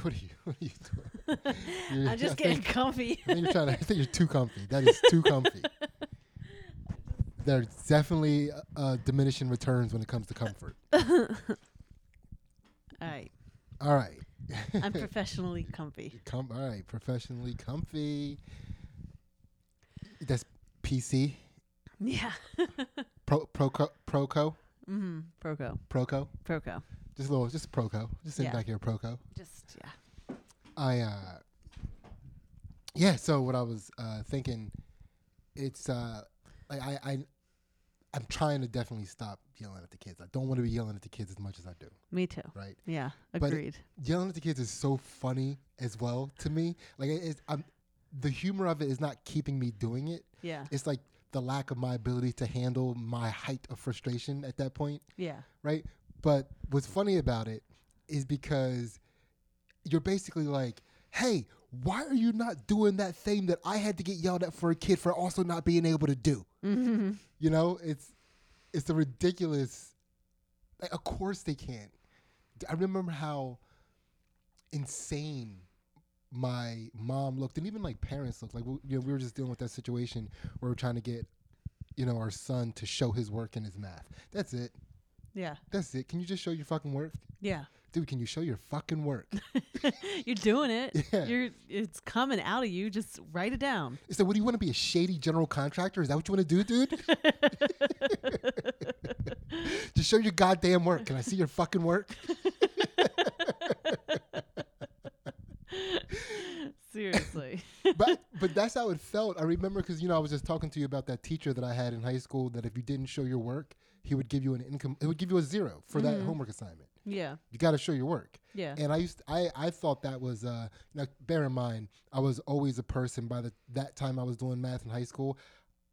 what are you? What are you doing? You're- I'm just I getting think- comfy. I think you're trying to. I think you're too comfy. That is too comfy. There's definitely uh, diminishing returns when it comes to comfort. All right. All right. I'm professionally comfy. Com- all right. Professionally comfy. That's PC. Yeah. Pro Proco Proco mm-hmm. Proco. Proco. Proco. Just a little. Just Proco. Just sitting Yeah. back here. Proco. Just yeah. I uh yeah, so what I was uh thinking it's uh like I I I'm trying to definitely stop yelling at the kids. I don't want to be yelling at the kids as much as I do, Me too. right? Yeah. it- Agreed. Yelling at the kids is so funny as well to me. Like it- it's I'm the humor of it is not keeping me doing it. yeah. It's like the lack of my ability to handle my height of frustration at that point Yeah. right? But what's funny about it is because you're basically like, hey, why are you not doing that thing that I had to get yelled at for a kid for also not being able to do? Mm-hmm. You know, it's it's a ridiculous. Like, of course they can't. I remember how insane my mom looked, and even like parents looked. Like we, you know, we were just dealing with that situation where we're trying to get, you know, our son to show his work in his math. That's it. Yeah. That's it. Can you just show your fucking work? Yeah. Dude, can you show your fucking work? You're doing it. Yeah. You're it's coming out of you. Just write it down. So what do you want to be a shady general contractor? Is that what you want to do, dude? just show your goddamn work. Can I see your fucking work? Seriously. But but that's how it felt. I remember because you know I was just talking to you about that teacher that I had in high school that if you didn't show your work, he would give you an income. It would give you a zero for that Mhm. homework assignment. yeah. You got to show your work. Yeah. And I used I I thought that was uh now bear in mind I was always a person by the that time I was doing math in high school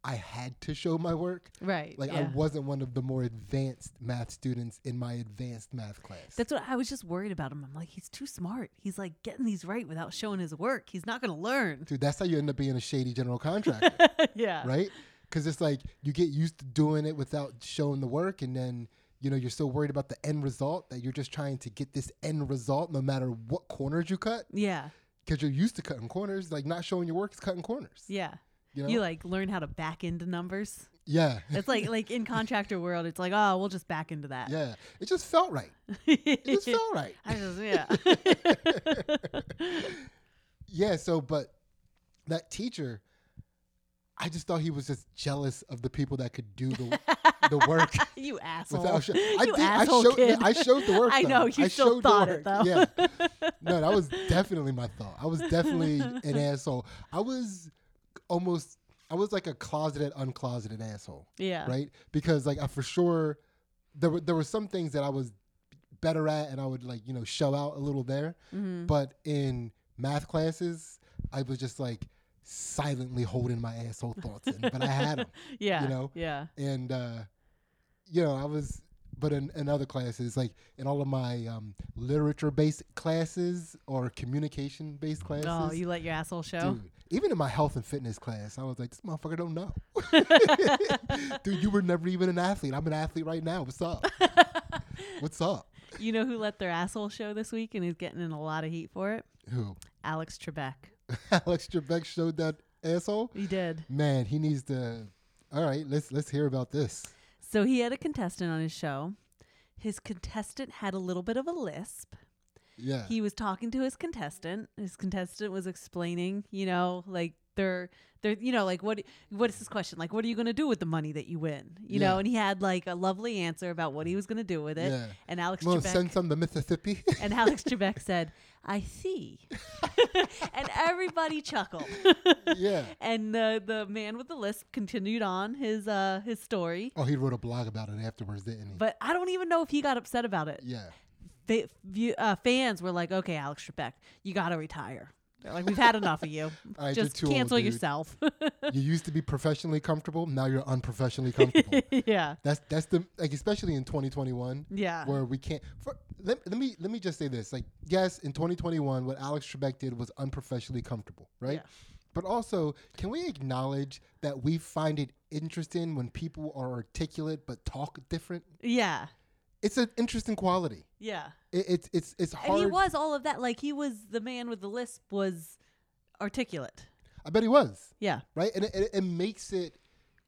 I had to show my work right. like yeah. I wasn't one of the more advanced math students in my advanced math class. That's what I was just worried about him. I'm like, he's too smart. He's like getting these right without showing his work. He's not gonna learn. Dude, that's how you end up being a shady general contractor, yeah. right? Because it's like you get used to doing it without showing the work, and then you know you're so worried about the end result that you're just trying to get this end result no matter what corners you cut. Yeah. Because you're used to cutting corners, like not showing your work is cutting corners. Yeah. You know? You like learn how to back into numbers. yeah. It's like like in contractor world, it's like, oh, we'll just back into that. Yeah, it just felt right. It just felt right. I just yeah. Yeah, so but that teacher, I just thought he was just jealous of the people that could do the the work you asshole. Show- I you did. I asshole showed. kid. I showed the work. I know, you I still showed the thought it, though. Yeah. No, that was definitely my thought. I was definitely an asshole. I was almost. I was like a closeted, uncloseted asshole. yeah. right? Because like I for sure there were there were some things that I was better at and I would like, you know, show out a little there. hmm But in math classes, I was just like silently holding my asshole thoughts in. but I had them. Yeah. You know? Yeah. And uh you know, I was but in, in other classes, like in all of my um, literature-based classes or communication-based classes, Oh, you let your asshole show. Dude, even in my health and fitness class, I was like, this motherfucker don't know. Dude, you were never even an athlete. I'm an athlete right now. What's up? What's up? You know who let their asshole show this week and is getting in a lot of heat for it? Who? Alex Trebek. Alex Trebek showed that asshole? He did. Man, he needs to All right, let's let's hear about this. So he had a contestant on his show. His contestant had a little bit of a lisp. Yeah. He was talking to his contestant. His contestant was explaining, you know, like they're they're you know, like what what is this question? Like what are you gonna do with the money that you win? You Yeah. know, and he had like a lovely answer about what he was gonna do with it. yeah. And Alex Well, Trebek send some to Mississippi. and Alex Trebek said, I see. and everybody chuckled. yeah. And the the man with the lisp continued on his uh his story. Oh, he wrote a blog about it afterwards, didn't he? But I don't even know if he got upset about it. yeah. Fa- view, uh, fans were like, "Okay, Alex Trebek, you got to retire." They're like, "We've had enough of you. You're Just too cancel dude. yourself." You used to be professionally comfortable. Now you're unprofessionally comfortable. yeah, that's that's the like especially in 2021 yeah, where we can't. For, let, let me let me just say this: like, yes, in 2021, what Alex Trebek did was unprofessionally comfortable, right? Yeah. But also, can we acknowledge that we find it interesting when people are articulate but talk different? yeah, it's an interesting quality. Yeah. It, it's it's it's hard. And he was all of that. Like he was the man with the lisp was articulate. I bet he was Yeah. right, and it, it, it makes it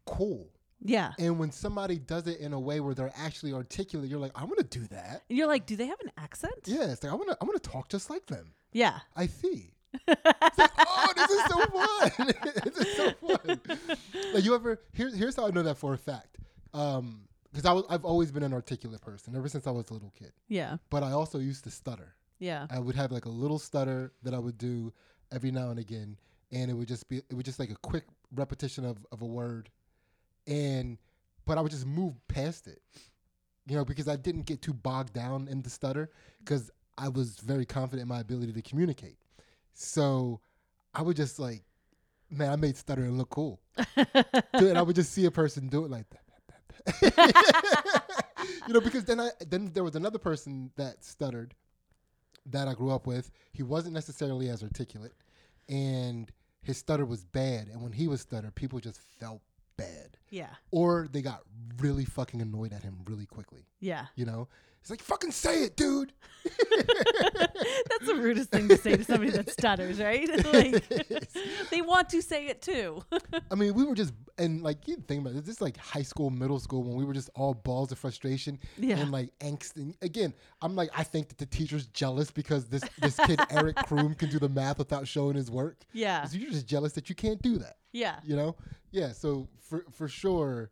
cool. Yeah. And when somebody does it in a way where they're actually articulate, you're like, I want to do that. And you're like, do they have an accent? Yeah, it's like I want to I want to talk just like them. Yeah. I see. It's like, oh, this is so fun. this is so fun. Like you ever here's here's how I know that for a fact. Um, because I was I've always been an articulate person ever since I was a little kid. Yeah. But I also used to stutter. Yeah. I would have like a little stutter that I would do every now and again, and it would just be it would just like a quick repetition of, of a word, and but I would just move past it, you know, because I didn't get too bogged down in the stutter because I was very confident in my ability to communicate. So I would just like, man, I made stuttering look cool, Dude, and I would just see a person do it like that. you know, because then I then there was another person that stuttered that I grew up with. He wasn't necessarily as articulate, and his stutter was bad. And when he was stutter, people just felt bad, Yeah. or they got really fucking annoyed at him really quickly. Yeah. You know, it's like fucking say it, dude. That's the rudest thing to say to somebody that stutters, right? like they want to say it too. I mean, we were just and like you think about it, this is like high school, middle school when we were just all balls of frustration Yeah. and like angst. And again, I'm like, I think that the teacher's jealous because this this kid Eric Kroom can do the math without showing his work. yeah. So you're just jealous that you can't do that. Yeah. You know? Yeah. So for for sure,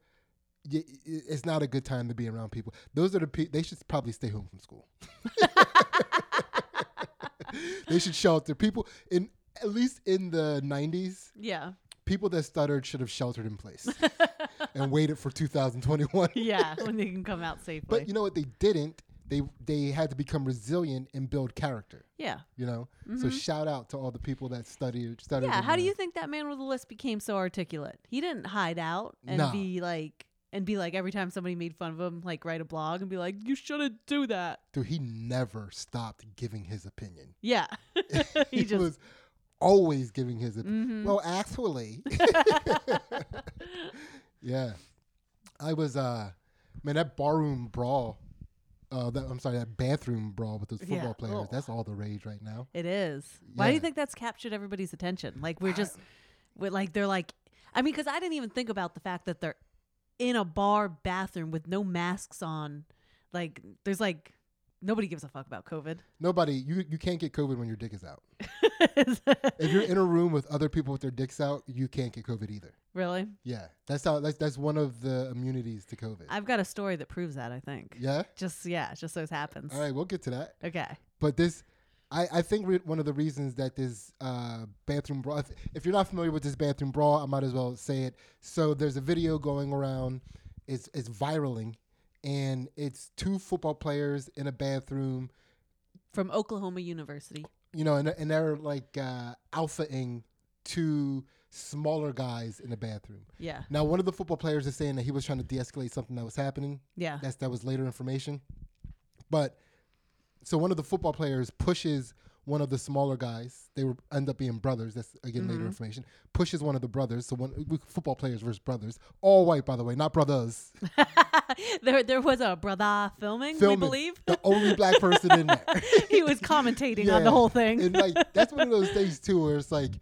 it's not a good time to be around people. Those are the people. They should probably stay home from school. they should shelter people in at least in the 90s Yeah. people that stuttered should have sheltered in place and waited for 2021. Yeah. When they can come out safely. But you know what? They didn't. They they had to become resilient and build character. yeah. You know. So shout out to all the people that studied. Mm-hmm. Yeah. How do you think that man with the list became so articulate? He didn't hide out and Nah. be like and be like every time somebody made fun of him, like write a blog and be like, You shouldn't do that. Dude, he never stopped giving his opinion. Yeah. he he just was always giving his opinion. Mhm. Well, actually, yeah, I was. uh Man, that barroom brawl. Uh, that, I'm sorry, that bathroom brawl with those Yeah. football players. Ugh. That's all the rage right now. It is. Why do you think that's captured everybody's attention? Like we're just, we're like they're like, I mean, because I didn't even think about the fact that they're in a bar bathroom with no masks on. Like there's like nobody gives a fuck about COVID. Nobody, you you can't get COVID when your dick is out. If you're in a room with other people with their dicks out, you can't get COVID either. really, Yeah, that's how. That's that's one of the immunities to COVID. I've got a story that proves that. I think. yeah. Just yeah, just so it happens. All right, we'll get to that. Okay. But this, I, I think re- one of the reasons that this uh, bathroom brawl, if, if you're not familiar with this bathroom brawl, I might as well say it. So there's a video going around, it's, it's viraling, and it's two football players in a bathroom, From Oklahoma University. you know, and, and they're like uh, alphaing two smaller guys in the bathroom. Yeah. Now, one of the football players is saying that he was trying to de escalate something that was happening. Yeah. That's that was later information. But so one of the football players pushes one of the smaller guys. They were end up being brothers. That's again later Mhm. information. Pushes one of the brothers. So one football players versus brothers, all white by the way, not brothers. there, there was a brother filming. Filming. We believe The only black person in there. he was commentating on the whole thing. and like that's one of those things too, where it's like,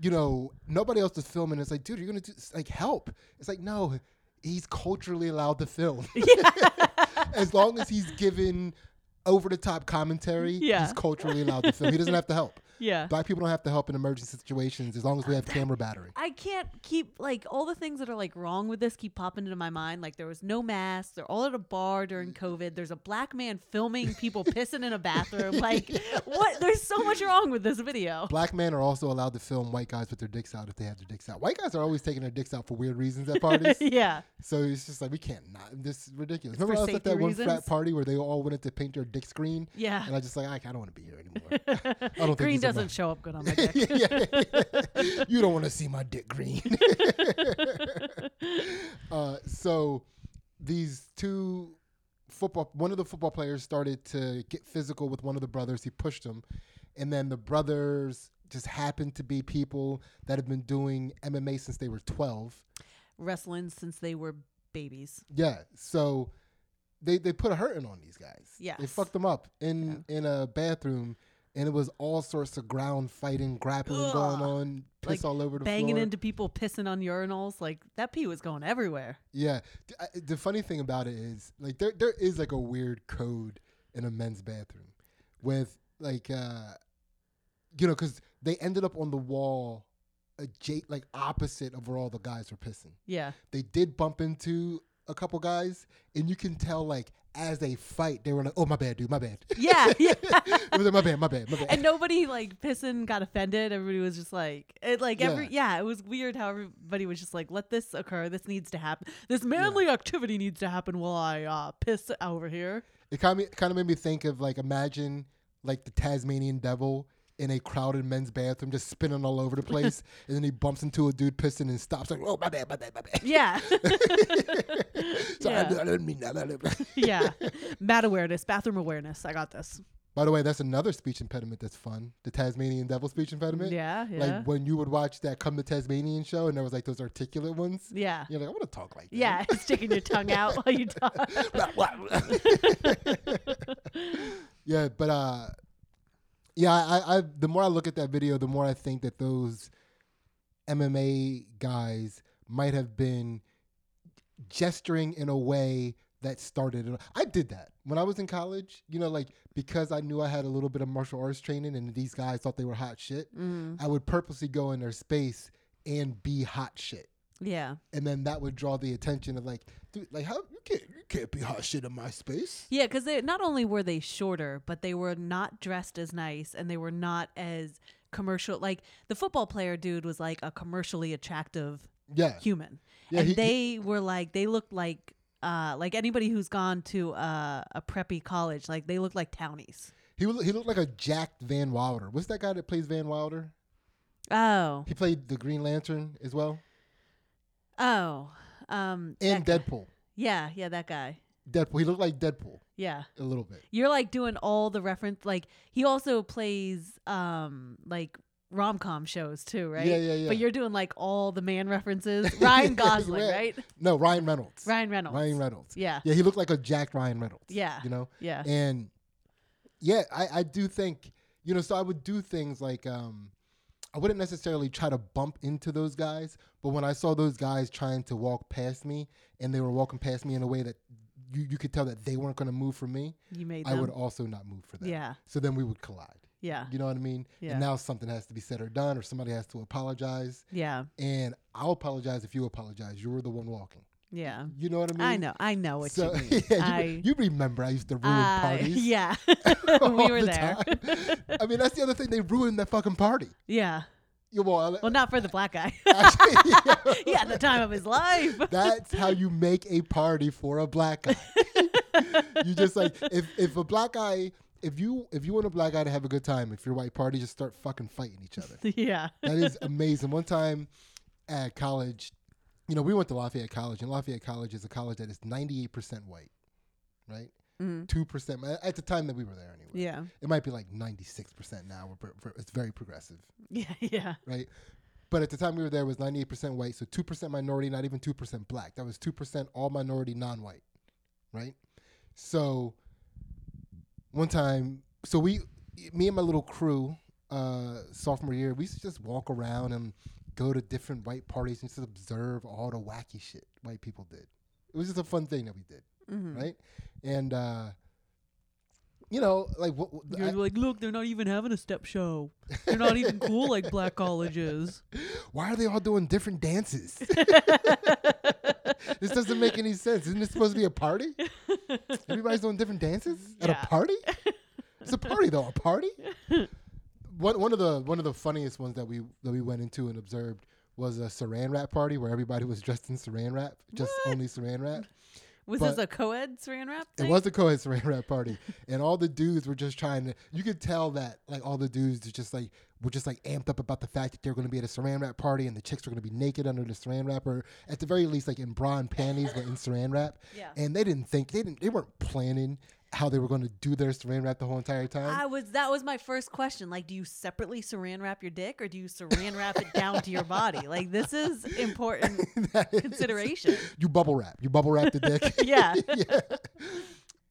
you know, nobody else is filming. It's like, dude, you're gonna do like help. It's like, no, he's culturally allowed to film. Yeah. as long as he's given over the top commentary, Yeah. he's culturally allowed to film. He doesn't have to help. Yeah. Black people don't have to help in emergency situations as long as we have camera battery. I can't keep like all the things that are like wrong with this keep popping into my mind. Like there was no masks. They're all at a bar during COVID. There's a black man filming people pissing in a bathroom. Like what? There's so much wrong with this video. Black men are also allowed to film white guys with their dicks out if they have their dicks out. White guys are always taking their dicks out for weird reasons at parties. yeah. so it's just like we can't not. This is ridiculous. Remember I was at that one frat party where they all wanted to paint their dick green, Yeah. and I just like I, I don't want to be here anymore. I don't think Green these are doesn't my- show up good on my dick. Yeah. you don't want to see my dick green. uh, so these two football, one of the football players started to get physical with one of the brothers. He pushed him, and then the brothers just happened to be people that have been doing MMA since they were twelve. Wrestling since they were babies. Yeah. So they they put a hurting on these guys. Yeah, they fucked them up in in a bathroom, and it was all sorts of ground fighting, grappling going on, piss Like, all over the Banging floor. into people, pissing on urinals. Like that pee was going everywhere. Yeah. I- The funny thing about it is, like, there there is like a weird code in a men's bathroom with like, uh you know, because they ended up on the wall, adja- like opposite of where all the guys were pissing. Yeah. They did bump into a couple guys, and you can tell like as they fight, they were like, "Oh my bad, dude, my bad." Yeah. Yeah. it was like, my bad, my bad, my bad. and nobody like pissing got offended. Everybody was just like, it like every yeah, it was weird how everybody was just like, let this occur. This needs to happen. This manly activity needs to happen while I uh, piss over here. It kind of kind of made me think of like imagine like the Tasmanian devil in a crowded men's bathroom, just spinning all over the place, and then he bumps into a dude pissing and stops like, "Oh my bad, my bad, my bad." Yeah. Sorry, Yeah. didn't- I didn't mean that. I yeah. Mat awareness, bathroom awareness. I got this. By the way, that's another speech impediment that's fun. The Tasmanian devil speech impediment. Yeah. Yeah. Like when you would watch that Come to Tasmanian show, and there was like those articulate ones. yeah. You're like, I want to talk like that. Yeah. Sticking your tongue out while you talk. yeah, but uh, yeah, I, I the more I look at that video, the more I think that those MMA guys might have been gesturing in a way that started it. I did that when I was in college. You know, like because I knew I had a little bit of martial arts training, and these guys thought they were hot shit. Mm, I would purposely go in their space and be hot shit. yeah. And then that would draw the attention of like, dude, like how you can't you can't be hot shit in my space. Yeah, because they not only were they shorter, but they were not dressed as nice, and they were not as commercial. Like the football player dude was like a commercially attractive Yeah, human, Yeah, and he- they were like they looked like uh like anybody who's gone to uh, a preppy college, like they look like townies. he was, he looked like a jacked Van Wilder. What's that guy that plays Van Wilder? Oh, He played the Green Lantern as well, oh, um, and that guy. Deadpool. Yeah, yeah, that guy. Deadpool. He looked like Deadpool Yeah. a little bit. You're like doing all the reference like he also plays um like rom com shows too, right? Yeah, yeah, yeah. But you're doing like all the man references. Ryan Gosling, Yeah. right? No, Ryan Reynolds. Ryan Reynolds. Ryan Reynolds. Yeah. Yeah, he looked like a Jack Ryan Reynolds. Yeah. You know? Yeah. And yeah, I, I do think, you know, so I would do things like um I wouldn't necessarily try to bump into those guys, but when I saw those guys trying to walk past me and they were walking past me in a way that you, you could tell that they weren't going to move for me, You made I them. would also not move for them. Yeah. So then we would collide. Yeah. You know what I mean? Yeah. And now something has to be said or done, or somebody has to apologize. Yeah. And I'll apologize if you apologize. You were the one walking. Yeah. You know what I mean? I know. I know what so, you mean. yeah, you, I you remember I used to ruin I- parties. Yeah. we were the there. I mean, that's the other thing. They ruined that fucking party. yeah. You well, Well, not for the black guy. actually, yeah. the time of his life. That's how you make a party for a black guy. you just like if if a black guy if you if you want a black guy to have a good time, if your white party just start fucking fighting each other. yeah. That is amazing. One time at college, you know, we went to Lafayette College, and Lafayette College is a college that is ninety eight percent white, right? Mm. Two percent at the time that we were there anyway. Yeah. It might be like ninety six percent now. We're, pro- it's very progressive. Yeah. Yeah. right? But at the time we were there, it was 98% white, so 2% minority, not even 2% black. That was 2% all minority, non white, right? So one time, so we, me and my little crew, uh, sophomore year, we used to just walk around and go to different white parties and just observe all the wacky shit white people did. It was just a fun thing that we did, Mhm. right? And, uh, you know, like what, what- You're I- like, look, they're not even having a step show. They're not even cool like black colleges. why are they all doing different dances? this doesn't make any sense. Isn't this supposed to be a party? Everybody's doing different dances at Yeah. a party. It's a party though. A party. One one of the one of the funniest ones that we that we went into and observed was a Saran wrap party where everybody was dressed in Saran wrap, just What? only Saran wrap. Was But- this a co-ed saran wrap? It was a co-ed Saran wrap party, and all the dudes were just trying to. You could tell that like all the dudes just like were just like amped up about the fact that they're going to be at a Saran wrap party, and the chicks were going to be naked under the Saran wrap, or at the very least like in bra and panties, but in Saran wrap. Yeah. And they didn't think they didn't they weren't planning how they were going to do their saran wrap the whole entire time. I was that was my first question. Like, do you separately saran wrap your dick or do you saran wrap it down to your body? Like, this is important That is- consideration. You bubble wrap. You bubble wrap the dick. Yeah. yeah.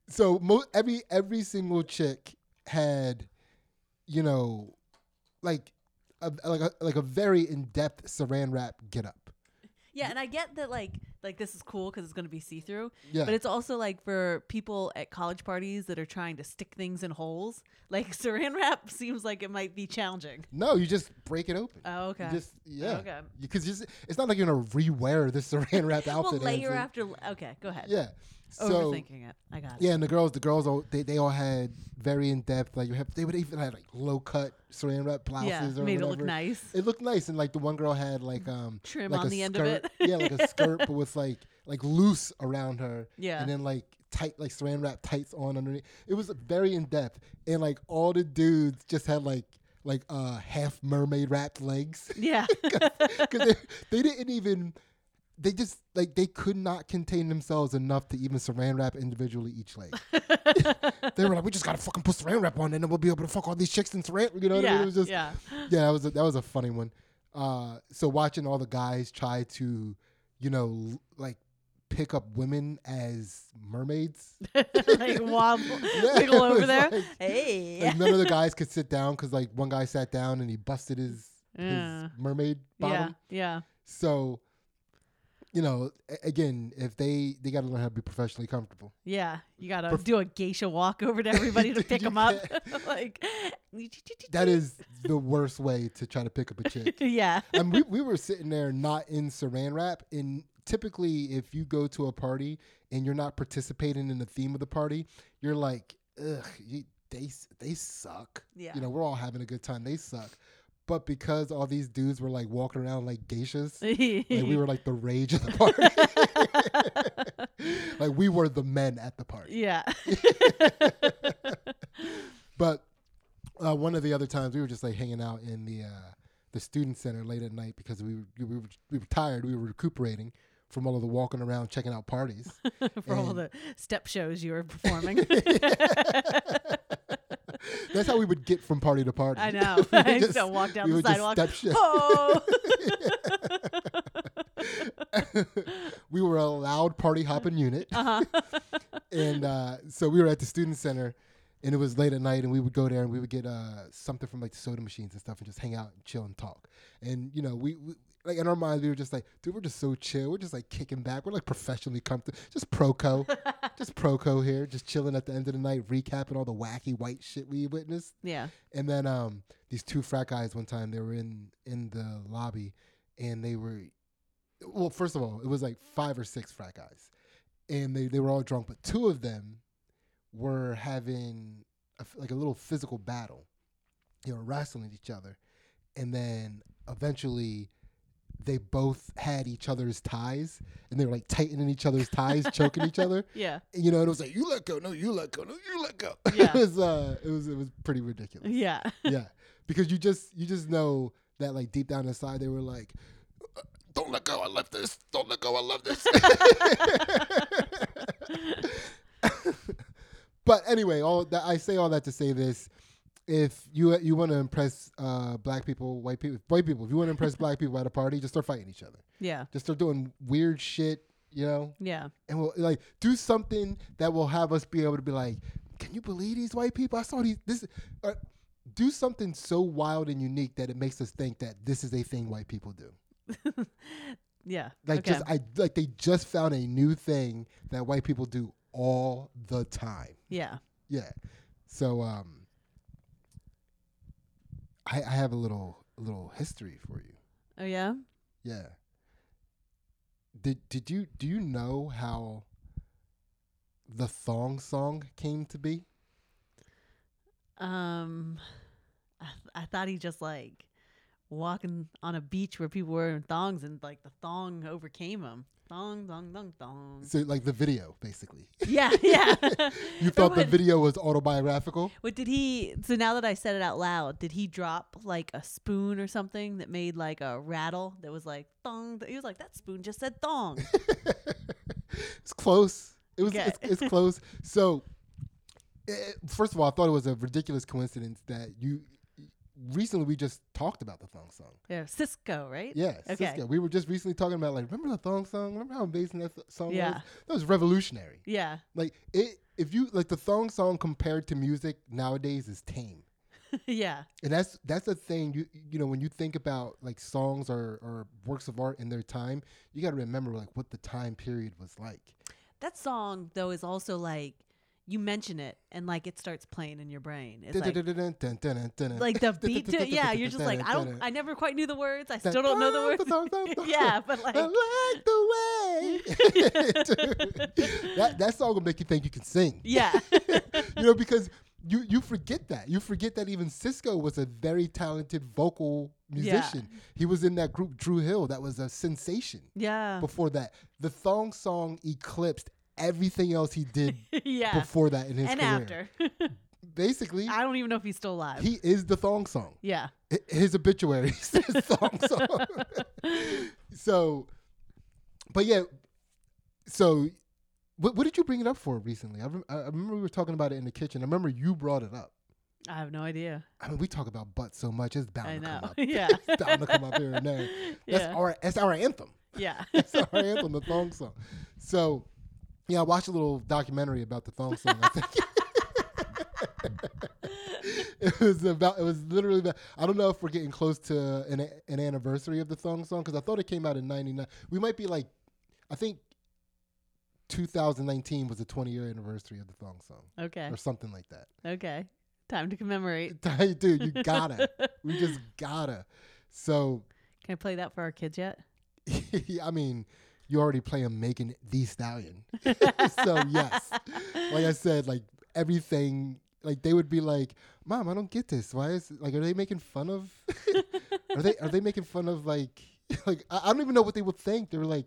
So mo- every every single chick had, you know, like a, like a, like a very in depth saran wrap get up. Yeah, and I get that like like this is cool because it's going to be see through. Yeah. But it's also like for people at college parties that are trying to stick things in holes. Like saran wrap seems like it might be challenging. no, you just break it open. Oh, okay. You just yeah. Okay. Because it's not like you're gonna rewear this saran wrap outfit. well, layer after. Okay, go ahead. Yeah. So Overthinking it. I got it. yeah, and the girls, the girls, all they, they all had very in depth. Like you have, they would even have like low cut saran wrap blouses Yeah, or made it whatever. look nice. It looked nice, and like the one girl had like um Trim like on a the end of skirt- it. yeah, like a skirt, but with like like loose around her. Yeah. and then like tight like saran wrap tights on underneath. It was very in depth, and like all the dudes just had like like uh half mermaid wrapped legs Yeah. because they, they didn't even. They just like they could not contain themselves enough to even saran wrap individually each leg. they were like, "We just gotta fucking put saran wrap on, and then we'll be able to fuck all these chicks in saran." You know what I mean? It was just yeah. yeah, that was a, that was a funny one. Uh, so watching all the guys try to, you know, l- like pick up women as mermaids. like wobble, Yeah, wiggle over there. like- hey. Like none of the guys could sit down because like one guy sat down and he busted his Yeah. his mermaid yeah. bottom. Yeah. So, you know, again, if they they got to learn how to be professionally comfortable. Yeah. You gotta Perf- do a geisha walk over to everybody to pick them up. like That is the worst way to try to pick up a chick. yeah. and we, we were sitting there not in saran wrap and typically if you go to a party and you're not participating in the theme of the party you're like ugh you, they they suck Yeah. you know we're all having a good time they suck but because all these dudes were like walking around like geishas like we were like the rage of the party like we were the men at the party yeah. But uh, one of the other times we were just like hanging out in the uh, the student center late at night because we were, we were we were tired. We were recuperating from all of the walking around, checking out parties. For all the step shows you were performing. That's how we would get from party to party. I know. I just- just walk down the sidewalk. Oh. we were a loud party hopping unit, uh-huh. and uh, so we were at the student center, and it was late at night, and we would go there and we would get uh, something from like the soda machines and stuff, and just hang out and chill and talk. And you know, we, we like in our minds, we were just like, dude, we're just so chill. We're just like kicking back. We're like professionally comfortable. Just proco, just proco here, just chilling at the end of the night, recapping all the wacky white shit we witnessed. Yeah. And then um, these two frat guys one time they were in in the lobby, and they were, well, first of all, it was like five or six frat guys, and they they were all drunk, but two of them were having a like a little physical battle. They were wrestling each other, and then eventually. They both had each other's ties, and they were like tightening each other's ties, choking each other. Yeah. And, you know, it was like, "You let go, no, you let go, no, you let go." Yeah. it was, uh, it was, it was pretty ridiculous Yeah. yeah, because you just you just know that like deep down inside they were like, "Uh, "Don't let go, I love this. Don't let go, I love this." but anyway, all that I say all that to say this: if you you want to impress uh, black people, white people, white people, if you want to impress black people at a party, just start fighting each other. Yeah. Just start doing weird shit, you know, Yeah. and we'll like do something that will have us be able to be like, can you believe these white people? I saw these. This. Uh, do something so wild and unique that it makes us think that this is a thing white people do. Yeah. Like okay. just I like they just found a new thing that white people do all the time. yeah. Yeah. So um I I have a little a little history for you. Oh yeah. Yeah. Did did you do you know how the thong song came to be? Um, I, th- I thought he just like walking on a beach where people were in thongs and like the thong overcame him. Thong, thong, thong, thong. So like the video basically. yeah, yeah. You thought the video was autobiographical? What did he? So now that I said it out loud, did he drop like a spoon or something that made like a rattle that was like thong? He was like, that spoon just said thong. it's close. It was Okay. it's, it's close. So eh, first of all, I thought it was a ridiculous coincidence that you recently we just talked about the thong song. Yeah, Sisqó, right? Yeah, Okay. Sisqó. We were just recently talking about like, remember the thong song? Remember how amazing that th- song Yeah. was? That was revolutionary. Yeah. Like it, if you like the thong song compared to music nowadays is tame. yeah. and that's that's the thing you you know when you think about like songs or, or works of art in their time you got to remember like what the time period was like That song though is also like you mention it and like it starts playing in your brain. It's like, the beat to. Yeah, you're just like I don't. I never quite knew the words. I still don't know the words. yeah, but like I like the way that that song will make you think you can sing. yeah, you know because you you forget that you forget that even Sisqó was a very talented vocal Yeah. musician. He was in that group Dru Hill that was a sensation. yeah, before that. The thong song eclipsed everything else he did yeah. before that in his and career. after, Basically, I don't even know if he's still alive. he is the thong song. yeah, H- His obituary says thong song. so, but yeah, so what, what did you bring it up for recently? I, rem- I remember we were talking about it in the kitchen. I remember you brought it up. I have no idea. I mean, we talk about butt so much; it's bound I to know. come up. yeah, It's bound to come up here and there. That's yeah, our that's our anthem. yeah. That's our anthem, the thong song. So, yeah, I watched a little documentary about the thong song. I think it was about. It was literally about. I don't know if we're getting close to an an anniversary of the thong song because I thought it came out in '99. We might be like, I think. 2019 was the 20 year anniversary of the thong song, Okay, or something like that. okay. Time to commemorate. Dude, you gotta. we just gotta. So, Can I play that for our kids yet? I mean, you already play him making the stallion. so yes, like I said, like everything, like they would be like, "Mom, I don't get this. Why is like are they making fun of? are they are they making fun of like like I, I don't even know what they would think. They were like,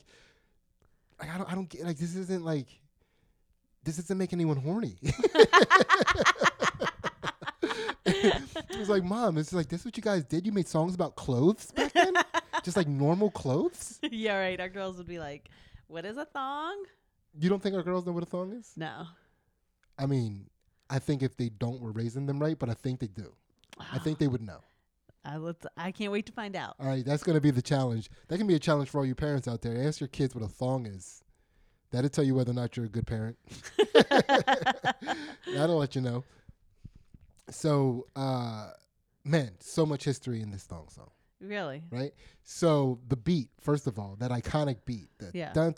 like I don't I don't get like this isn't like this doesn't make anyone horny. it was like, Mom, it's like this is what you guys did. You made songs about clothes back then, just like normal clothes. yeah, right. Our girls would be like, "What is a thong?" You don't think our girls know what a thong is? No. I mean, I think if they don't, we're raising them right, but I think they do. I think they would know. I let's. I can't wait to find out. All right, that's going to be the challenge. That can be a challenge for all you parents out there. Ask your kids what a thong is. That'll tell you whether or not you're a good parent. That'll let you know. So, uh, man, so much history in this thong song, Really? Right? So the beat, first of all, that iconic beat. Yeah. Dun,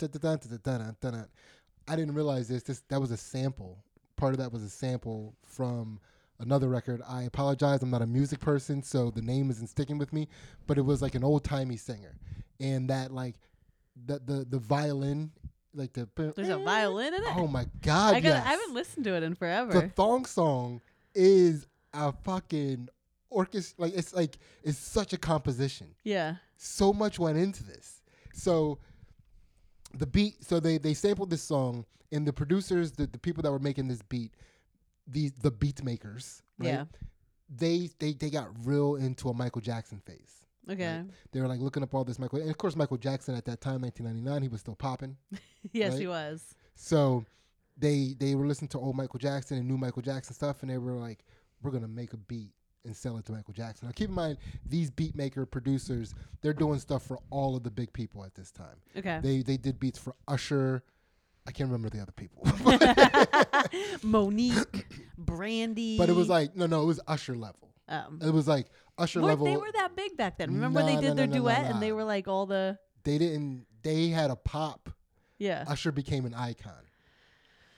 I didn't realize this. This that was a sample. Part of that was a sample from another record. I apologize. I'm not a music person, so the name isn't sticking with me. But it was like an old timey singer, and that like the the the violin. Like the there's eh, a violin in it. Oh my god! I, gotta, yes. I haven't listened to it in forever. The thong song is a fucking orchestra. Like it's like it's such a composition yeah. so much went into this. So the beat, so they they sampled this song, and the producers, the, the people that were making this beat, these the beat makers, right? Yeah. They they they got real into a Michael Jackson phase. Okay. They were like looking up all this Michael, and of course Michael Jackson at that time, 1999, he was still popping. yes, Right? he was. So they they were listening to old Michael Jackson and new Michael Jackson stuff, and they were like, "We're gonna make a beat and sell it to Michael Jackson." Now, keep in mind, these beat maker producers, they're doing stuff for all of the big people at this time. Okay. They they did beats for Usher. I can't remember the other people, Monique, Brandy. but it was like no, no, it was Usher level. um, It was like Usher level. they were that big back then. Remember Nah, they did nah, their nah, duet and they were like all the They didn't. They had a pop. yeah. Usher became an icon.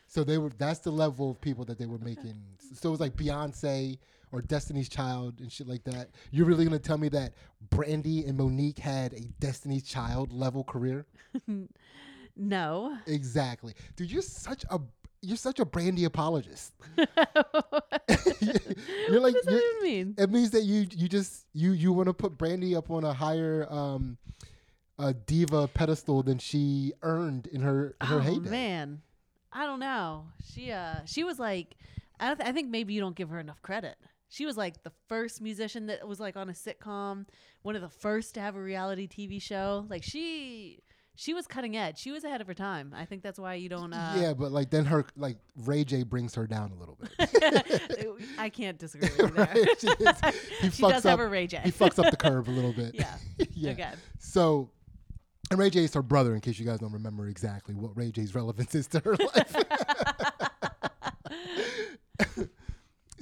So they were that's the level of people that they were making. So it was like Beyonce or Destiny's Child and shit like that. You're really gonna tell me that Brandy and Monique had a Destiny's Child level career? no. Exactly. Dude, you're such a you're such a Brandy apologist. you're like what does that even mean? it means that you you just you you want to put Brandy up on a higher um a diva pedestal than she earned in her her oh heyday. man, I don't know. She uh she was like, I th- I think maybe you don't give her enough credit. She was like the first musician that was like on a sitcom, one of the first to have a reality TV show. Like she she was cutting edge. She was ahead of her time. I think that's why you don't. Uh, yeah, but like then her like Ray J brings her down a little bit. I can't disagree with you there. Right? She he she fucks does up. have a Ray J. he fucks up the curve a little bit. yeah. yeah. Okay. So, and Ray J is her brother. In case you guys don't remember exactly what Ray J's relevance is to her life.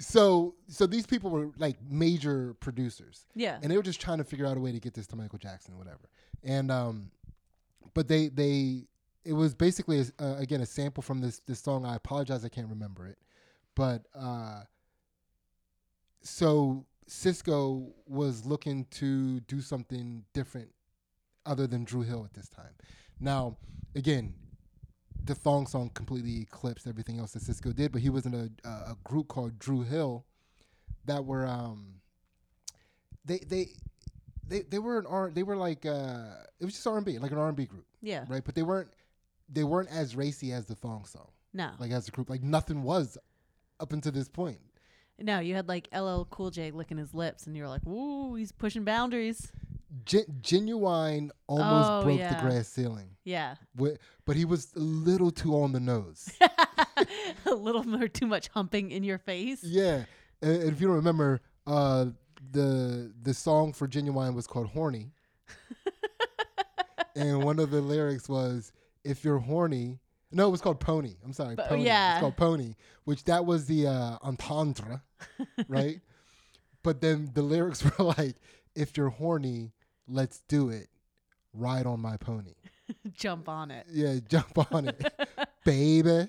So, so these people were like major producers, Yeah. and they were just trying to figure out a way to get this to Michael Jackson, or whatever. And um, but they they it was basically a, uh, again a sample from this this song. I apologize, I can't remember it, but uh, so Sisqó was looking to do something different other than Dru Hill at this time. Now, again, the thong song completely eclipsed everything else that Sisqó did, but he was in a a group called Dru Hill that were um they they they they were an R they were like uh it was just R and B like an R and B group yeah. right but they weren't they weren't as racy as the thong song No. like as a group like nothing was up until this point no, you had like LL Cool J licking his lips, and you were like, "Ooh, he's pushing boundaries." Gen- Ginuwine almost Oh, broke yeah. the glass ceiling Yeah. Wi- but he was a little too on the nose a little more too much humping in your face. yeah and if you don't remember uh the the song for Ginuwine was called horny and one of the lyrics was if you're horny no it was called pony i'm sorry But- pony yeah. it's called pony which that was the uh entendre right but then the lyrics were like if you're horny let's do it ride on my pony Jump on it. yeah jump on it baby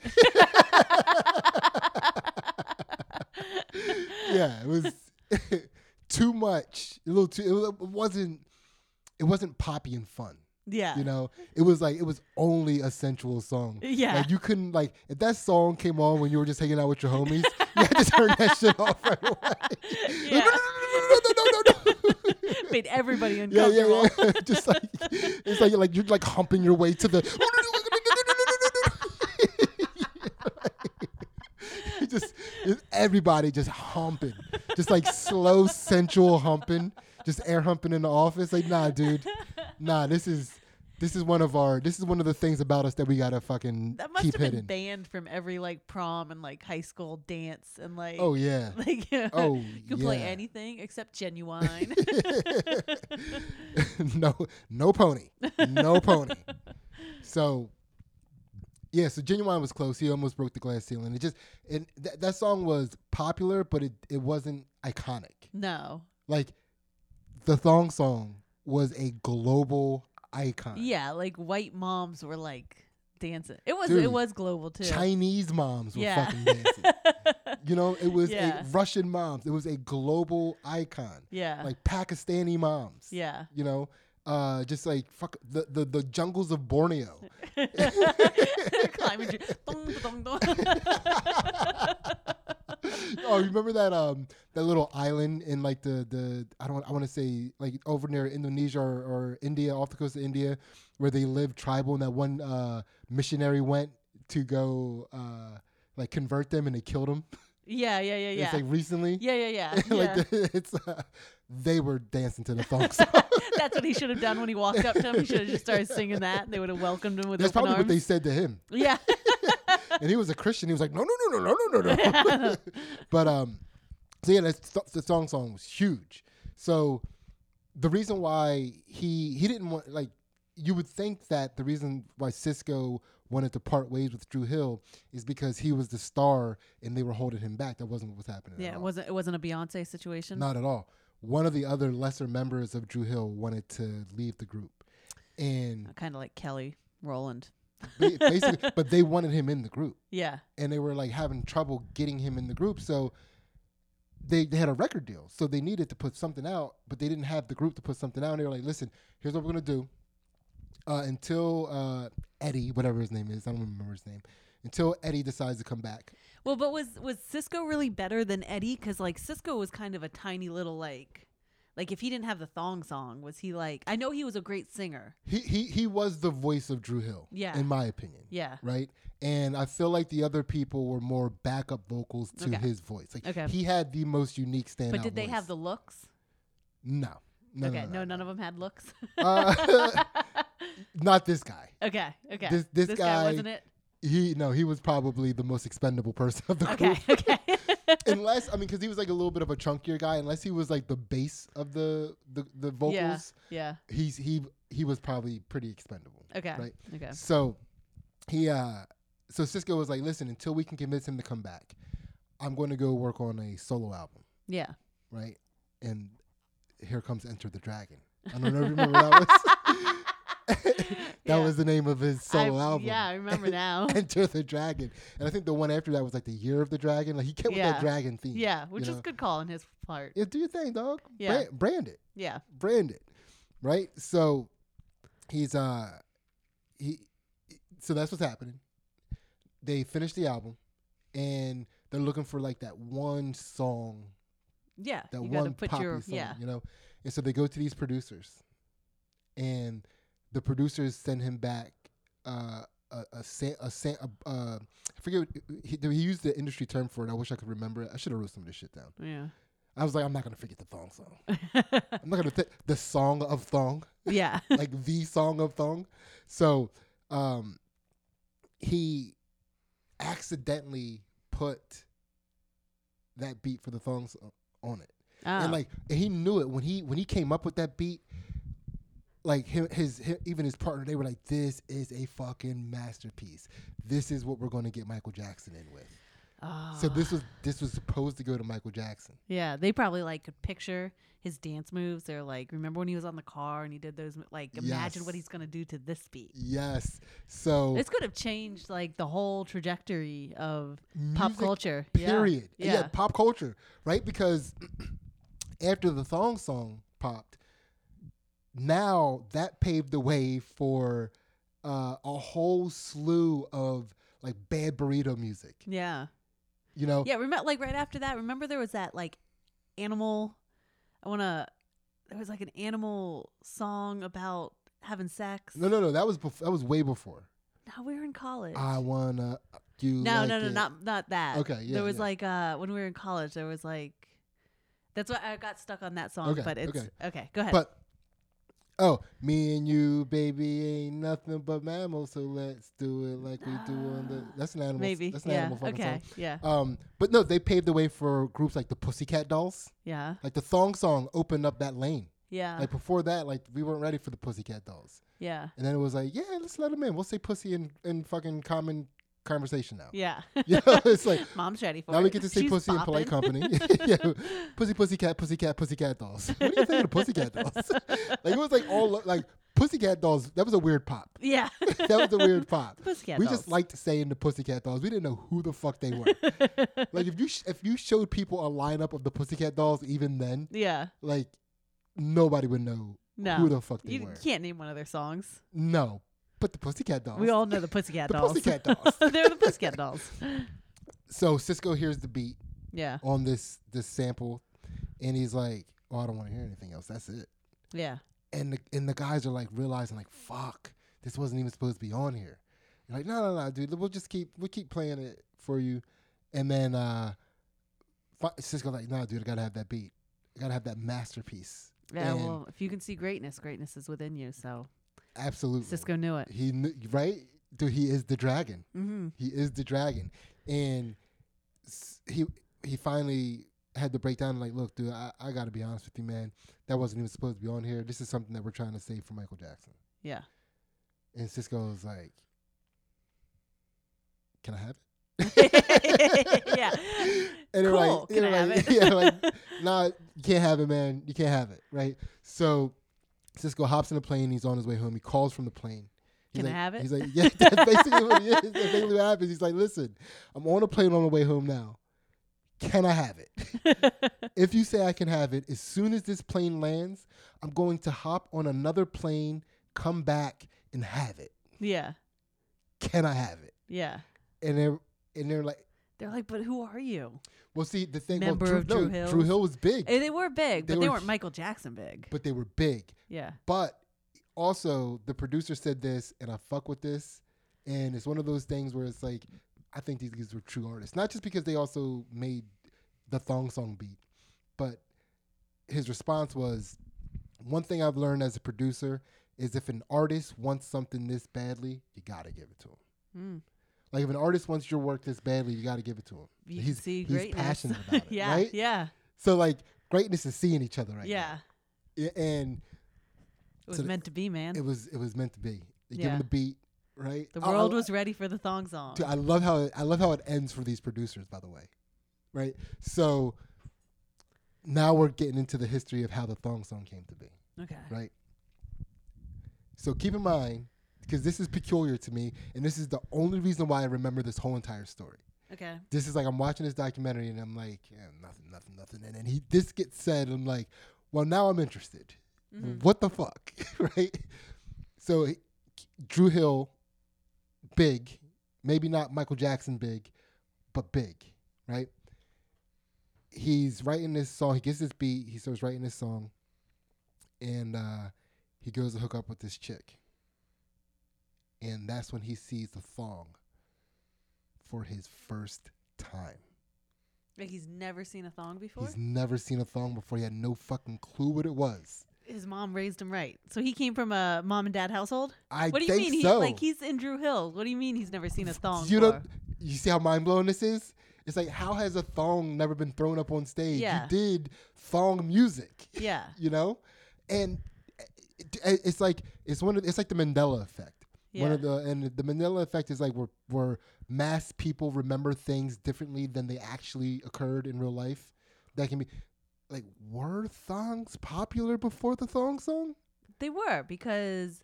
yeah it was too much a little too it wasn't it wasn't poppy and fun Yeah. you know it was like it was only a sensual song Yeah. like you couldn't like if that song came on when you were just hanging out with your homies you had to turn that shit off right away Yeah. no, no, no, no, no, no, no, no. Made everybody yeah, uncomfortable. yeah, yeah. just like it's like you're like you're like humping your way to the. just, just everybody just humping, just like slow sensual humping, just air humping in the office. Like, nah, dude, nah. This is this is one of our this is one of the things about us that we gotta fucking That must keep have been hidden. banned from every like prom and like high school dance and like Oh yeah. like Oh you can play anything except Ginuwine. no, no pony, no pony. So, yeah, so Ginuwine was close. He almost broke the glass ceiling. It just, it, th- that song was popular, but it it wasn't iconic. no. Like, the thong song was a global icon. Yeah, like white moms were like dancing. It was Dude, it was global too. Chinese moms were Yeah. fucking dancing. you know, it was Yeah. a Russian moms. It was a global icon. yeah. Like Pakistani moms. yeah. You know, uh, just like fuck the, the the jungles of Borneo. Climbing. oh, you remember that um that little island in like the the I don't I want to say like over near Indonesia or, or India off the coast of India where they live tribal and that one uh missionary went to go uh like convert them and they killed them. yeah, yeah, yeah, yeah. It's like recently. yeah, yeah, yeah. like yeah. the- it's uh, they were dancing to the song. That's what he should have done when he walked up to him. He should have just started singing that. and They would have welcomed him with That's probably arms. what they said to him. yeah. And he was a Christian. He was like, no, no, no, no, no, no, no, no. but um, so yeah, that's, the song song was huge. So the reason why he he didn't want like you would think that the reason why Sisqó wanted to part ways with Dru Hill is because he was the star and they were holding him back. That wasn't what was happening. Yeah, it wasn't it wasn't a Beyonce situation. Not at all. One of the other lesser members of Dru Hill wanted to leave the group, and kind of like Kelly Rowland. Ba- basically, but they wanted him in the group. Yeah. and they were like having trouble getting him in the group. So they they had a record deal, so they needed to put something out, but they didn't have the group to put something out. And they were like, "Listen, here's what we're gonna do. Uh, until uh, Eddie, whatever his name is, I don't remember his name, until Eddie decides to come back. Well, but was was Sisqó really better than Eddie? Because like Sisqó was kind of a tiny little like, like if he didn't have the thong song, was he like? I know he was a great singer. He he he was the voice of Dru Hill, Yeah. in my opinion. Yeah. Right, and I feel like the other people were more backup vocals to Okay. his voice. Like Okay. he had the most unique standout. But did they have the looks? no? No, okay, no, no, none of them had looks. Uh, not this guy. Okay, okay. This- this guy, guy- wasn't it? He no, he was probably the most expendable person of the Okay, group. okay. unless I mean, because he was like a little bit of a chunkier guy. Unless he was like the base of the the, the vocals, yeah. he's he he was probably pretty expendable. Okay. Right. Okay. So he uh so Sisqó was like, listen, until we can convince him to come back, I'm going to go work on a solo album, Yeah. right? And here comes Enter the Dragon. I don't know if you remember that was. that Yeah. was the name of his solo I- album. Yeah, I remember now. Enter the Dragon. And I think the one after that was like the Year of the Dragon. Like he kept with that dragon theme. yeah, which is know? good call on his part. Yeah, do your thing, dog. Yeah. Brand, brand it. Yeah. Brand it. Right? So he's uh he so that's what's happening. They finished the album and they're looking for like that one song, Yeah. that you one put poppy your song, yeah. you know. And so they go to these producers and the producers send him back uh a a, sa- a, sa- a uh, I forget what, he, he used the industry term for it. I wish I could remember it. I should have wrote some of this shit down. Yeah. I was like, I'm not gonna forget the thong song. I'm not gonna th- the song of thong, yeah. like the song of thong. So, um, he accidentally put that beat for the thong song on it, Oh. and like and he knew it when he when he came up with that beat. Like him, his, hi even his partner, they were like, "This is a fucking masterpiece. This is what we're going to get Michael Jackson in with." So this was ah. this was supposed to go to Michael Jackson. Yeah, they probably like could picture his dance moves. They're like, remember when he was on the car and he did those? Like, imagine what he's gonna do to this beat. Yes. So This could have changed like the whole trajectory of pop culture. Yeah. Period. Yeah. Yeah. pop culture, right? Because after the thong song popped, now that paved the way for uh, a whole slew of like bad burrito music. Yeah. You know, Yeah. Remember, like right after that, remember there was that like animal. I wanna. There was like an animal song about having sex. no, no, no. That was bef- that was way before. No, we were in college. I wanna you. no, like no, no, it. not not that. Okay, yeah, There was yeah. like uh when we were in college, there was like. That's why I got stuck on that song, Okay, but it's okay. okay. Go ahead. But oh, me and you, baby, ain't nothing but mammals. So let's do it like we do on the. That's an animal. Maybe. That's an yeah. animal fucking Okay. Yeah. Um, but no, they paved the way for groups like the Pussycat Dolls. Yeah. Like the thong song opened up that lane. Yeah. Like before that, like we weren't ready for the Pussycat Dolls. yeah. And then it was like, yeah, let's let them in. We'll say pussy in, in fucking common conversation now. Yeah. You know, it's like Mom's ready for now it. we get to say She's pussy in polite company. yeah, pussy, pussy cat, pussy cat, pussy cat dolls. What do you think of the pussycat dolls? like it was like all like pussycat dolls. That was a weird pop. yeah. That was a weird pop. Pussycat we dolls. We just liked saying the pussycat dolls. We didn't know who the fuck they were. like if you sh- if you showed people a lineup of the pussycat dolls, even then, yeah. like nobody would know No. who the fuck they You were. can't name one of their songs. No, but the pussycat dolls. We all know the Pussycat The Dolls. Pussycat Dolls. They're the Pussycat Dolls. so Sisqó hears the beat Yeah. on this this sample, and he's like, "Oh, I don't want to hear anything else. That's it." Yeah. And the and the guys are like realizing like, "Fuck, this wasn't even supposed to be on here." You're like, "No, no, no, dude. We'll just keep we'll keep playing it for you." And then uh, fi- Sisqó like, "No, dude, I gotta have that beat. I gotta have that masterpiece." Yeah. And well, if you can see greatness, greatness is within you. So absolutely, Sisqó knew it. He knew, right, dude. He is the dragon. Mm-hmm. He is the dragon, and he he finally had to break down. Like, look, dude, I, I got to be honest with you, man. That wasn't even supposed to be on here. This is something that we're trying to save for Michael Jackson. Yeah. And Sisqó was like, "Can I have it?" yeah. And they're Cool. like, Can I have like, it? yeah, like, nah, you can't have it, man. You can't have it, right? So Sisqó hops in the plane. He's on his way home. He calls from the plane. He's Can I like, have it? He's like, yeah, that's basically what it is. That's basically what happens. He's like, listen, I'm on a plane on the way home now. Can I have it? if you say I can have it, as soon as this plane lands, I'm going to hop on another plane, come back, and have it. yeah. Can I have it? Yeah. And they're and they're like, They're like, but who are you? well, see, the thing, Member well, of Dru, no, Hill. Dru Hill was big, Eh, They were big, They but they were weren't Michael Jackson big. but they were big. Yeah. But also, the producer said this, and I fuck with this. And it's one of those things where it's like, I think these guys were true artists. Not just because they also made the thong song beat, but his response was one thing I've learned as a producer is if an artist wants something this badly, you gotta give it to him. Mm. Like if an artist wants your work this badly, you gotta give it to him. You can he's see he's greatness. passionate about it, yeah, right? yeah, So like greatness is seeing each other right yeah. now. Yeah, and It was So meant to be, man. it was it was meant to be. They give him the beat, right? the world was ready for the thong song. Dude, I love how it, I love how it ends for these producers, by the way, right? So now we're getting into the history of how the thong song came to be, okay. right? So keep in mind, because this is peculiar to me, and this is the only reason why I remember this whole entire story. Okay. This is like I'm watching this documentary and I'm like, yeah, nothing, nothing, nothing, and then he this gets said, and I'm like, well, now I'm interested. Mhm. What the fuck, right? So Dru Hill, big, maybe not Michael Jackson big, but big, right? He's writing this song. He gets this beat. He starts writing this song, and uh, he goes to hook up with this chick, and that's when he sees the thong for his first time. Like he's never seen a thong before. He's never seen a thong before. He had no fucking clue what it was. His mom raised him right, so he came from a mom and dad household. I What do you mean? so. He like he's in Dru Hill. What do you mean he's never seen a thong? you don't. You see how mind blowing this is? It's like how has a thong never been thrown up on stage? Yeah. You did thong music, Yeah. you know, and eh, it, it- eh, it's like it's one of it's like the Mandela effect. One of the and the Manila effect is like where where mass people remember things differently than they actually occurred in real life. That can be like were thongs popular before the thong song? They were because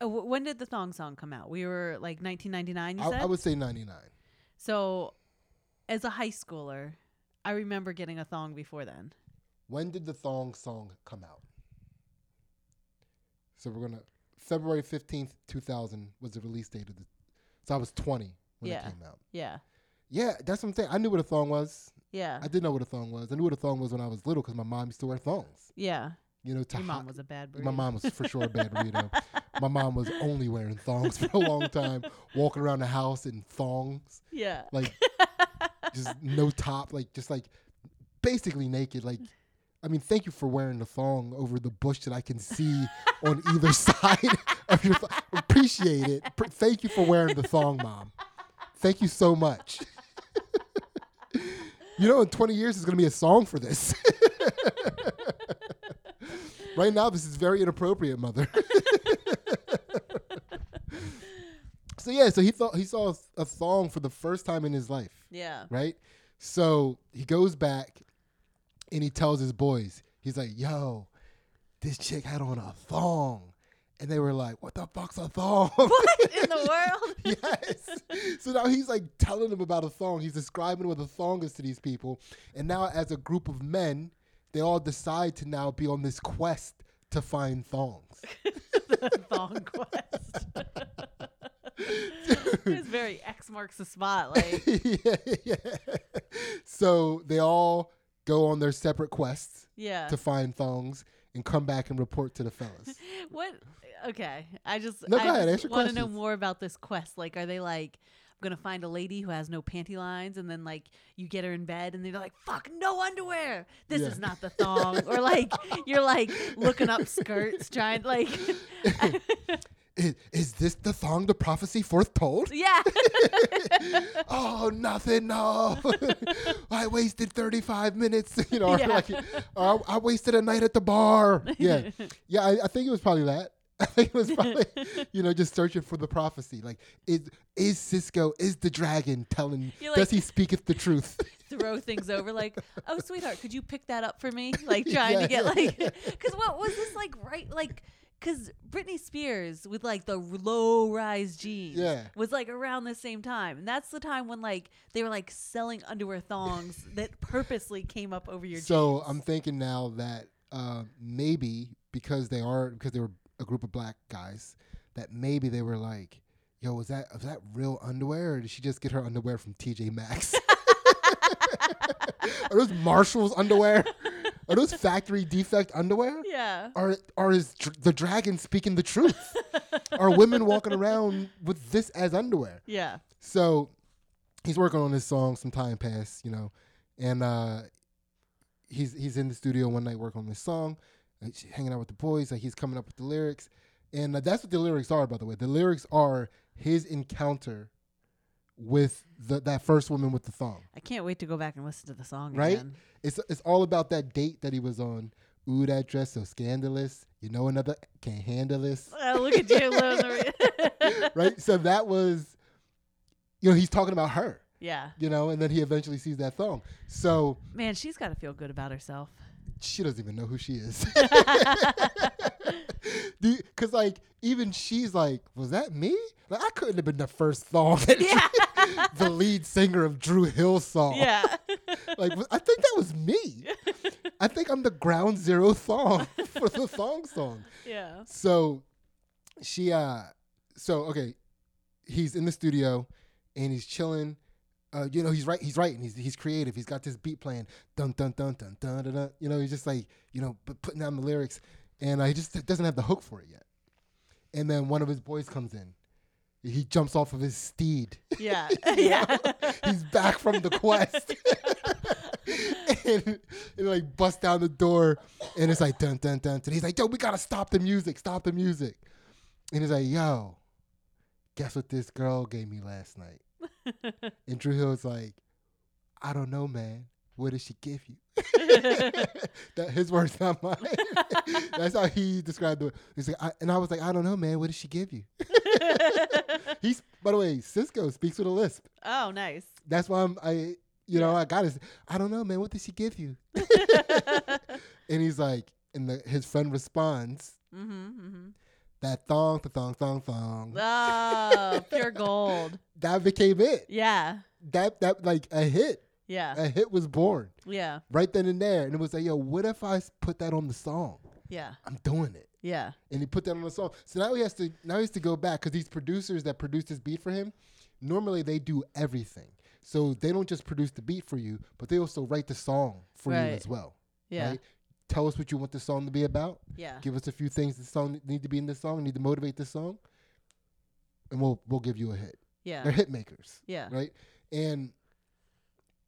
uh, w- when did the thong song come out? We were like 1999. You I, said I would say ninety nine. so. As a high schooler, I remember getting a thong before then. When did the thong song come out? So we're gonna February fifteenth, two thousand was the release date of the. So I was twenty when Yeah. it came out. Yeah. Yeah, that's what I'm saying. I knew what a thong was. Yeah. I did know what a thong was. I knew what a thong was when I was little because my mom used to wear thongs. yeah. You know, to Your mom hi- was a bad my mom was for sure a bad burrito. my mom was only wearing thongs for a long time, walking around the house in thongs, Yeah. like just no top, like just like basically naked. Like, I mean, thank you for wearing the thong over the bush that I can see on either side of your. Th- appreciate it. Pr- thank you for wearing the thong, mom. Thank you so much. you know, in 20 years, there's gonna be a song for this. right now, this is very inappropriate, mother. so yeah, so he thought he saw a thong for the first time in his life yeah. right? So he goes back and he tells his boys, he's like, yo, this chick had on a thong. And they were like, what the fuck's a thong? What in the world? yes. So now he's like telling them about a thong. He's describing what a thong is to these people. And now, as a group of men, they all decide to now be on this quest to find thongs. the thong quest. it's very X marks the spot. Like, yeah, yeah. So they all go on their separate quests yeah. to find thongs and come back and report to the fellas. What? Okay, I just No, go ahead, just ask your want to know more about this quest. Like, are they like, I'm gonna find a lady who has no panty lines, and then like you get her in bed, and they're like, "Fuck, no underwear. This Yeah. is not the thong." or like you're like looking up skirts, trying like, is, is this the thong the prophecy foretold? yeah, oh, nothing, no. I wasted 35 minutes, you know, Yeah. like, I, I wasted a night at the bar. Yeah. Yeah, I, I think it was probably that. I think it was probably, you know, just searching for the prophecy. Like, is is Sisqó, is the dragon telling, You're does he speaketh the truth? throw things over like, "Oh, sweetheart, could you pick that up for me?" Like trying Yeah, to get yeah, like, because what was this like? Right, like. Cause Britney Spears with like the low rise jeans Yeah. was like around the same time, and that's the time when like they were like selling underwear thongs that purposely came up over your so jeans. So I'm thinking now that uh, maybe because they are because they were a group of black guys, that maybe they were like, "Yo, was that was that real underwear, or did she just get her underwear from TJ Maxx? are those Marshalls underwear? Are those factory defect underwear? yeah, Are are is dr- the dragon speaking the truth? are women walking around with this as underwear? yeah, So he's working on this song. Some time passed, you know, and uh, he's he's in the studio one night working on this song, uh, hanging out with the boys. Like he's coming up with the lyrics, And uh, that's what the lyrics are, by the way. The lyrics are his encounter with the, that first woman with the thong. I can't wait to go back and listen to the song Right? again. It's it's all about that date that he was on. Ooh, that dress so scandalous. You know another can't handle this. Oh, look at you, Lil- right? So that was, you know, he's talking about her, Yeah, you know, and then he eventually sees that thong. So man, she's got to feel good about herself. she doesn't even know who she is. Do Because, like, even she's like, was that me? Like, I couldn't have been the first thong, Yeah. The lead singer of Dru Hill song. yeah, Like, I think that was me. I think I'm the ground zero thong for the thong song. yeah, So she uh so okay, he's in the studio and he's chilling. Uh, you know, he's right. He's writing. He's he's creative. He's got this beat playing. Dun dun dun dun dun dun. dun. You know, he's just like you know p- putting down the lyrics, and uh, he just doesn't have the hook for it yet. And then one of his boys comes in. He jumps off of his steed. yeah, yeah. he's back from the quest. and, and like bust down the door and it's like dun dun dun dun. He's like, yo, we gotta stop the music, stop the music. And he's like, yo, guess what this girl gave me last night? And Dru Hill's like, I don't know, man. What did she give you? that his words, not mine. That's how he described it. He's like, I, and I was like, I don't know, man. What did she give you? He's, by the way, Sisqó speaks with a lisp. oh, nice. That's why I'm, I, you know, I got his. I don't know, man. What did she give you? and he's like, and the, his friend responds, mm-hmm, mm-hmm. that thong, the thong, thong, thong. Oh, pure gold. That became it. Yeah, That that like a hit. yeah, A hit was born yeah, right then and there, and it was like, yo, what if I put that on the song? yeah, I'm doing it. Yeah, and he put that on the song. So now he has to now he has to go back because these producers that produced this beat for him, normally they do everything. So they don't just produce the beat for you, but they also write the song for you as well. yeah, Right? Tell us what you want the song to be about. yeah, Give us a few things the song need to be in the song, need to motivate the song, and we'll we'll give you a hit. Yeah. They're hit makers, yeah, right? And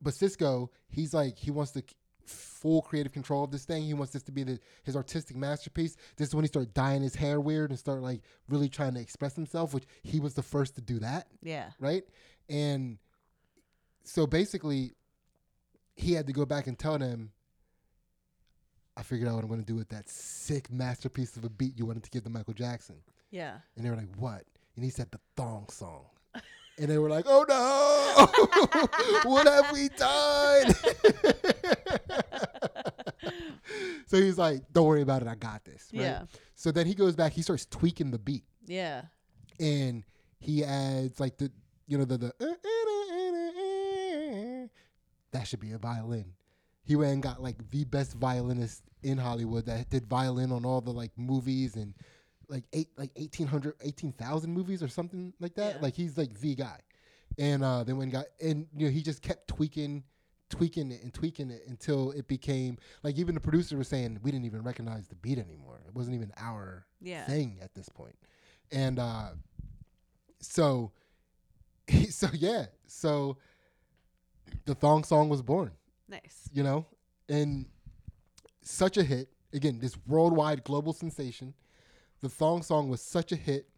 but Sisqó, he's like he wants the full creative control of this thing. He wants this to be the, his artistic masterpiece. This is when he started dyeing his hair weird and start like really trying to express himself, which he was the first to do that, yeah, right? And so basically, he had to go back and tell them, I figured out what I'm going to do with that sick masterpiece of a beat you wanted to give to Michael Jackson. yeah. And they were like, what? And he said, the thong song. And they were like, oh no, what have we done? so he's like, don't worry about it. I got this. Right? Yeah. So then he goes back, he starts tweaking the beat Yeah. and he adds like the, you know, the, the, uh, uh, uh, that should be a violin. He went and got like the best violinist in Hollywood that did violin on all the like movies and like eight like 1800 18,000 movies or something like that. Yeah. Like he's like the guy. And uh then when got and you know he just kept tweaking tweaking it and tweaking it until it became like even the producer was saying we didn't even recognize the beat anymore. It wasn't even our Yeah. thing at this point. And uh so so yeah, so the thong song was born Nice. you know, and such a hit. Again, this worldwide global sensation. The thong song was such a hit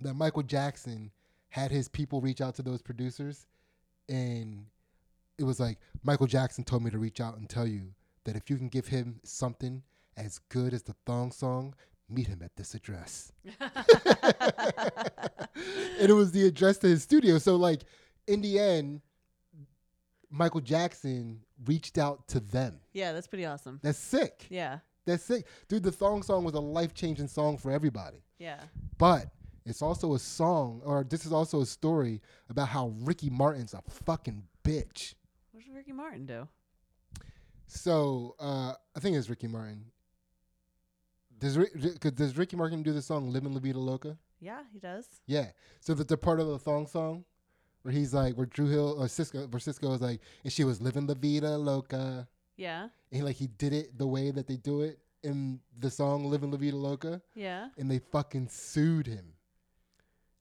that Michael Jackson had his people reach out to those producers, and it was like Michael Jackson told me to reach out and tell you that if you can give him something as good as the thong song, meet him at this address. and it was the address to his studio. So like in the end, Michael Jackson reached out to them. yeah, that's pretty awesome. That's sick. Yeah. That's sick. Dude, the thong song was a life changing song for everybody. Yeah. But it's also a song, or this is also a story about how Ricky Martin's a fucking bitch. What did Ricky Martin do? So uh, I think it's Ricky Martin. Does Ri- does Ricky Martin do the song "Living La Vida Loca"? Yeah, he does. Yeah. So the, the part of the thong song where he's like, where Dru Hill or Sisqó, where Sisqó is like, and she was living La Vida Loca, Yeah. and like he did it the way that they do it in the song "Living La Vida Loca," Yeah. and they fucking sued him.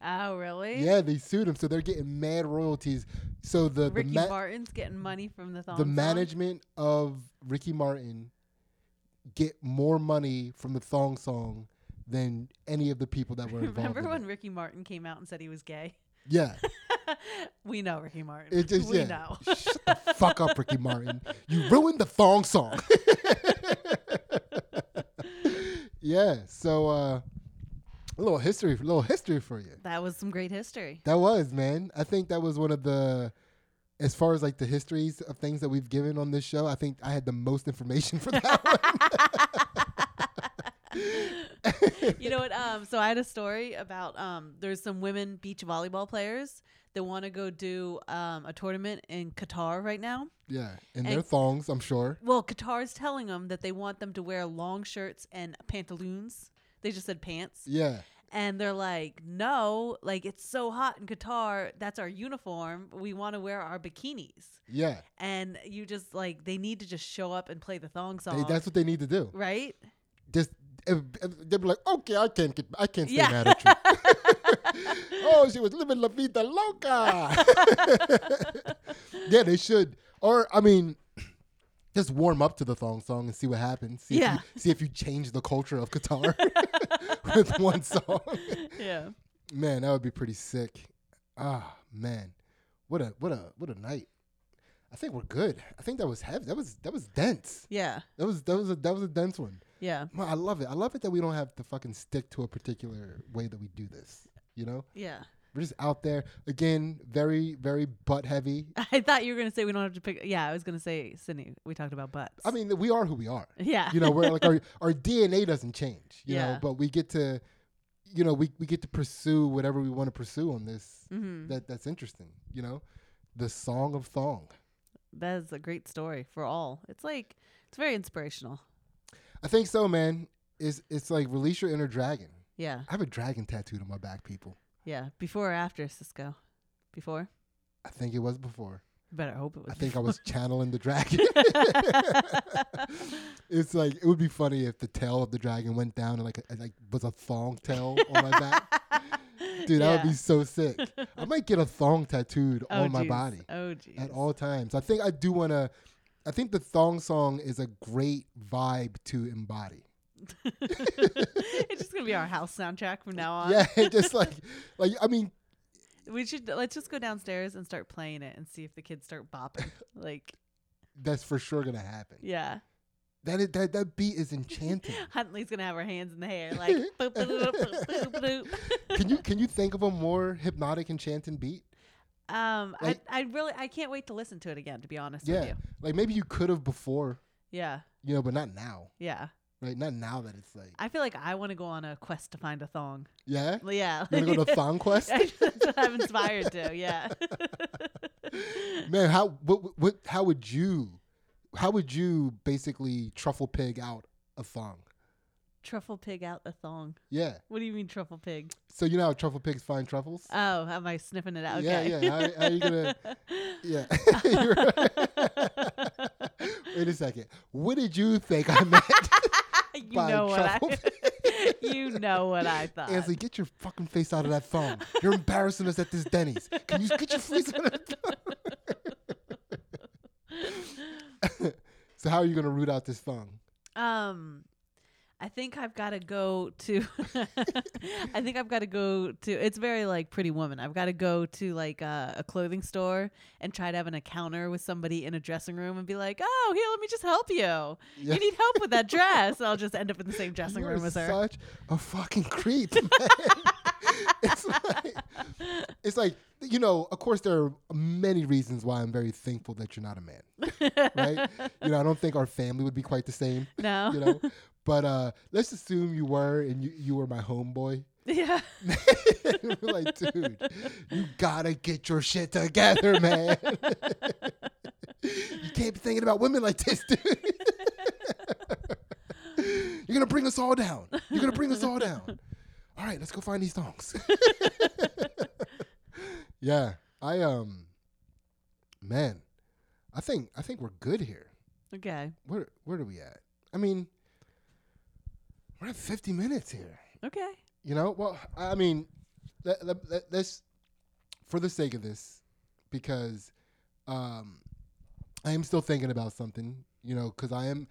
Oh, really? Yeah, they sued him, so they're getting mad royalties. So the the, Ricky ma- Martin's getting money from the thong the song? management of Ricky Martin get more money from the thong song than any of the people that were involved. Remember in when it. Ricky Martin came out and said he was gay? Yeah, we know Ricky Martin. it just we yeah. know. Shut the fuck up, Ricky Martin. You ruined the thong song. yeah. So uh, a little history, a little history for you. That was some great history. That was man. I think that was one of the, as far as like the histories of things that we've given on this show. I think I had the most information for that one. you know what? Um, so I had a story about um, there's some women beach volleyball players that want to go do um, a tournament in Qatar right now. Yeah, in And- their thongs, I'm sure. Well, Qatar's telling them that they want them to wear long shirts and pantaloons. They just said pants. Yeah, And they're like, no, like it's so hot in Qatar. That's our uniform. We want to wear our bikinis. yeah. And you just like, they need to just show up and play the thong They, song. that's what they need to do. right? Just they'd be like, okay, I can't get, I can't stay Yeah. mad at you. oh, she was living la vida loca. yeah, they should. Or I mean, just warm up to the thong song and see what happens. See Yeah. If you, see if you change the culture of Qatar with one song. Yeah. Man, that would be pretty sick. Ah, man, what a what a what a night. I think we're good. I think that was heavy. That was that was dense. Yeah. That was that was a that was a dense one. Yeah. Man, I love it. I love it that we don't have to fucking stick to a particular way that we do this. You know, Yeah. We're just out there again, very very butt heavy. I thought you were going to say we don't have to pick. Yeah, I was going to say, Sydney, we talked about butts. I mean, we are who we are. yeah. You know, we're like our our DNA doesn't change. You know, Yeah. but we get to, you know, we we get to pursue whatever we want to pursue on this. hmm That that's interesting. You know, the song of thong. That is a great story for all. It's like, it's very inspirational. I think so, man. It's it's like release your inner dragon. Yeah. I have a dragon tattooed on my back, people. Yeah. Before or after, Sisqó? Before? I think it was before. Better hope it was. I think I was channeling the dragon. it's like it would be funny if the tail of the dragon went down and like a, like was a thong tail on my back. Dude, that would be so sick. I might get a thong tattooed Oh, on my jeez. body Oh, at all times. I think I do want to. I think the thong song is a great vibe to embody. it's just gonna be our house soundtrack from now on. Yeah, just like like I mean, we should let's just go downstairs and start playing it and see if the kids start bopping. like, that's for sure gonna happen. yeah, That is, that that beat is enchanting. Huntley's gonna have her hands in the hair, like. boop, boop, boop, boop, boop, boop. can you can you think of a more hypnotic, enchanting beat? Um, Like- I I really I can't wait to listen to it again. To be honest Yeah, with you. like maybe you could have before, Yeah, you know, but not now, yeah. Right? Not now that it's like, I feel like I want to go on a quest to find a thong. yeah. Well, Yeah. You wanna go to Thong Quest? That's what I'm inspired to. Yeah. Man, how what, what how would you how would you basically truffle pig out a thong? truffle pig out the thong. Yeah. What do you mean truffle pig? So you know how truffle pigs find truffles? Oh, am I sniffing it out? Yeah, Okay. yeah. How, how you gonna? Yeah. Wait a second. What did you think I meant? you know what I. you know what I thought. Ansley, get your fucking face out of that thong. You're embarrassing us at this Denny's. Can you get your face out of that thong? so how are you gonna root out this thong? Um, I think I've got to go to. I think I've got to go to. It's very like Pretty Woman. I've got to go to like uh, a clothing store and try to have an encounter with somebody in a dressing room and be like, "Oh, here, let me just help you. Yeah. You need help with that dress." I'll just end up in the same dressing You room as her. Such a fucking creep, man. It's like it's like you know. Of course, there are many reasons why I'm very thankful that you're not a man, right? you know, I don't think our family would be quite the same, no. you know. But uh let's assume you were, and you you were my homeboy. yeah. We're like, dude, you gotta get your shit together, man. you can't be thinking about women like this, dude. You're gonna bring us all down. You're gonna bring us all down. All right, let's go find these songs. yeah, I um, man, I think I think we're good here. Okay. Where where are we at? I mean, we're at 50 minutes here. Okay. You know, well, I mean, let, let, let, let's, for the sake of this, because um, I am still thinking about something, you know, because I am,